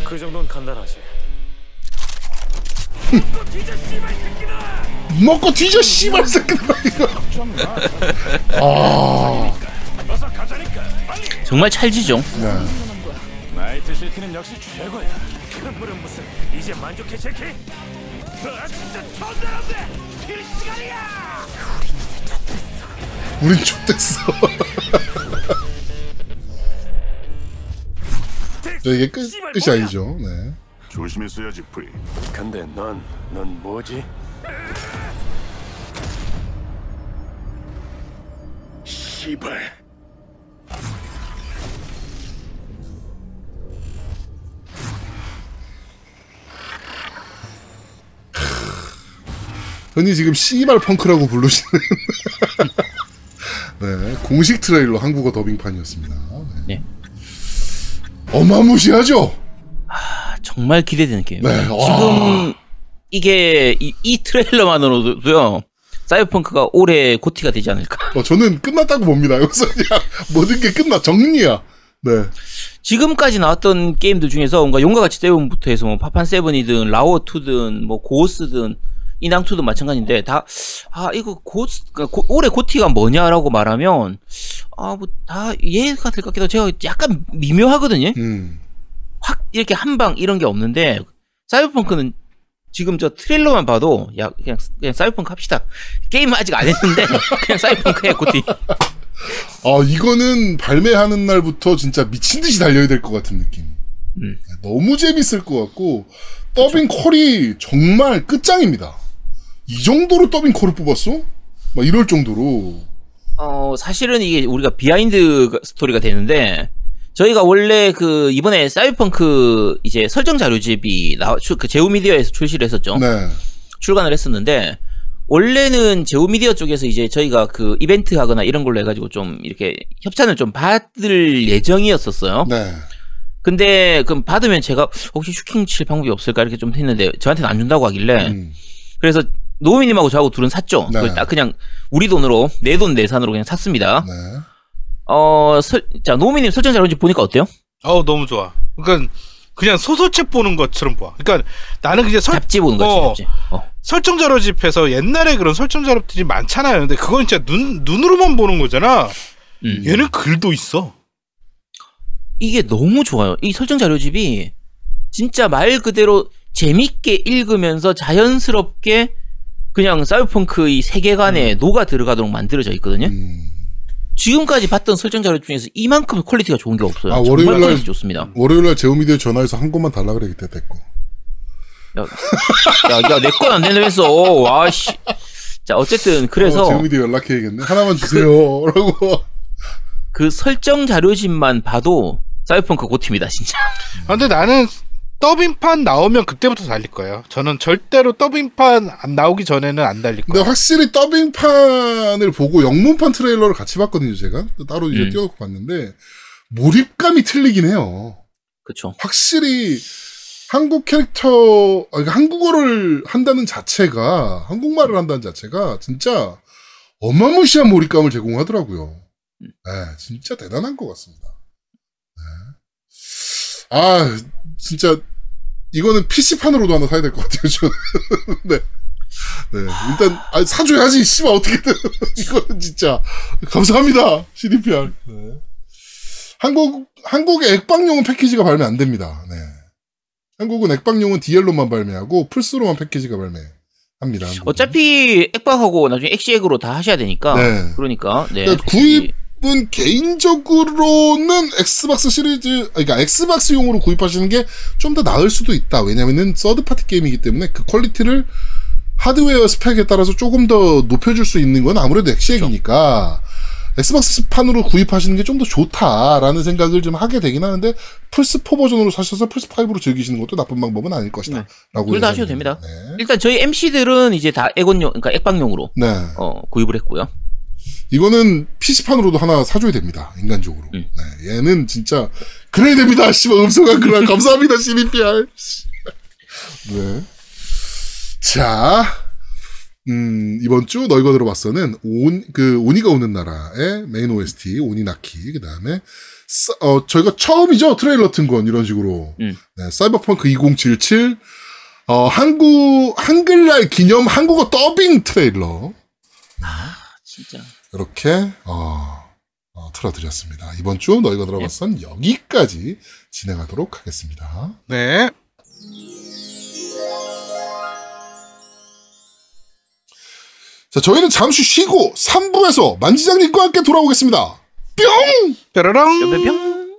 그 정도는 간단하지 먹고 뒤져 씨발 새끼들아 이거. 아, 정말 찰지죠. 네. 나이트 시티는 역시 최고야 큰 물은 무슨 이제 만족해 제키? 아 진짜 시간이야 우린 족됐어. 저 이게 끝, 끝이 아니죠. 네. 조심했어야지 프리. 근데 넌, 넌 뭐지? 씨발. 흔히 지금 씨발 펑크라고 부르시는 네, 공식 트레일러 한국어 더빙판이었습니다. 네. 네. 어마무시하죠? 아, 정말 기대되는 게임. 네, 지금 이게 이, 이 트레일러만으로도요. 사이버펑크가 올해 GOTY가 되지 않을까. 어, 저는 끝났다고 봅니다. 여기서 그냥 모든 게 끝나 정리야. 네. 지금까지 나왔던 게임들 중에서 뭔가 용과 같이 세븐부터 해서 뭐 파판 세븐이든 라워 2든 뭐 고스든 인왕 2든 마찬가지인데 다 아 이거 고스 그러니까 고- 올해 GOTY가 뭐냐라고 말하면 아 뭐 다 이해가 될 것 같기도 하고 제가 약간 미묘하거든요. 음. 확 이렇게 한 방 이런 게 없는데 사이버펑크는 지금 저 트레일러만 봐도 야 그냥 그냥 사이버펑크 합시다. 게임 아직 안 했는데 그냥 사이버펑크해 GOTY. 아, 이거는 발매하는 날부터 진짜 미친 듯이 달려야 될 것 같은 느낌. 음. 너무 재밌을 것 같고, 더빙 퀄이 정말 끝장입니다. 이 정도로 더빙 퀄을 뽑았어? 막 이럴 정도로. 어, 사실은 이게 우리가 behind story가 되는데, 저희가 원래 그, 이번에 사이버펑크 이제 설정 자료집이 나, 출- 그 제우미디어에서 출시를 했었죠. 네. 출간을 했었는데, 원래는 제우미디어 쪽에서 이제 저희가 그 이벤트 하거나 이런 걸로 해가지고 좀 이렇게 협찬을 좀 받을 예정이었었어요. 네. 근데, 그럼 받으면 제가 혹시 슈킹 칠 방법이 없을까 이렇게 좀 했는데, 저한테는 안 준다고 하길래, 음. 그래서 노우미님하고 저하고 둘은 샀죠. 네. 그걸 딱 그냥 우리 돈으로, 내 돈 내산으로 그냥 샀습니다. 네. 어, 설, 자, 노미님 설정 자료집 보니까 어때요? 어우 너무 좋아. 그러니까 그냥 소설책 보는 것처럼 봐. 그러니까 나는 그냥 설, 잡지 보는 거지, 어, 잡지. 어. 설정 자료 집에서 옛날에 그런 설정 자료집이 많잖아요. 근데 그건 진짜 눈 눈으로만 보는 거잖아. 음. 얘는 글도 있어. 이게 너무 좋아요. 이 설정 자료집이 진짜 말 그대로 재밌게 읽으면서 자연스럽게 그냥 사이버펑크 이 세계관에 녹아 들어가도록 만들어져 있거든요. 음. 지금까지 봤던 설정 자료 중에서 이만큼 quality가 좋은 게 없어요. 아, 정말 월요일 날- quality 좋습니다. 월요일 날 제우미디어 전화해서 한 권만 달라 그래, 그때 됐고. 야, 야, 야 내 건 안 된다면서. 와, 씨. 자, 어쨌든 그래서 어, 제우미디어 연락해야겠네. 하나만 주세요. 라고. 그 설정 자료집만 봐도 사이버펑크 고팀이다, 진짜. 아, 근데 나는 더빙판 나오면 그때부터 달릴 거예요. 저는 절대로 더빙판 안 나오기 전에는 안 달릴 근데 거예요. 확실히 더빙판을 보고 영문판 트레일러를 같이 봤거든요, 제가. 따로 이제 음. 띄워놓고 봤는데, 몰입감이 틀리긴 해요. 그쵸. 확실히 한국 캐릭터, 아, 그러니까 한국어를 한다는 자체가, 한국말을 한다는 자체가 진짜 어마무시한 몰입감을 제공하더라고요. 네, 진짜 대단한 것 같습니다. 네. 아, 진짜, 이거는 PC판으로도 하나 사야 될 것 같아요, 저는. 네. 네, 일단, 아, 사줘야지, 씨발, 어떻게든. 이거는 진짜. 감사합니다, CDPR. 네. 한국, 한국의 액방용은 패키지가 발매 안 됩니다. 네. 한국은 액방용은 DL로만 발매하고, 플스로만 패키지가 발매합니다. 어차피 액박하고 나중에 엑시액으로 다 하셔야 되니까. 네. 그러니까. 네. 그러니까 구입 은 개인적으로는 엑스박스 시리즈, 그러니까 엑스박스용으로 구입하시는 게 좀 더 나을 수도 있다. 왜냐면은 third party 게임이기 때문에 그 quality를 하드웨어 스펙에 따라서 조금 더 높여줄 수 있는 건 아무래도 엑시액이니까 엑스박스 판으로 구입하시는 게 좀 더 좋다라는 생각을 좀 하게 되긴 하는데 플스4 버전으로 사셔서 플스5로 즐기시는 것도 나쁜 방법은 아닐 것이다. 라고 둘다 하셔도 됩니다. 네. 일단 저희 MC들은 이제 다 액원용, 그러니까 액방용으로 네. 어, 구입을 했고요. 이거는 PC판으로도 하나 사줘야 됩니다. 인간적으로. 음. 네, 얘는 진짜 그래야 됩니다. 씨발 음소가 그래 감사합니다. CDPR. 네. 자, 음, 이번 주 너희가 들어봤어는 온, 그, 오니가 오는 나라의 main OST, 오니나키, 그 다음에, 어, 저희가 처음이죠? 트레일러 튼 건, 이런 식으로. 음. 네, 사이버펑크 2077, 어, 한국, 한글날 기념 한국어 더빙 트레일러. 진짜. 이렇게 어, 어, 틀어드렸습니다. 이번 주 너희가 들어봤선 여기까지 진행하도록 하겠습니다. 네. 자, 저희는 잠시 쉬고 3부에서 만지장님과 함께 돌아오겠습니다. 뿅! 뾰로롱. 뿅뿅.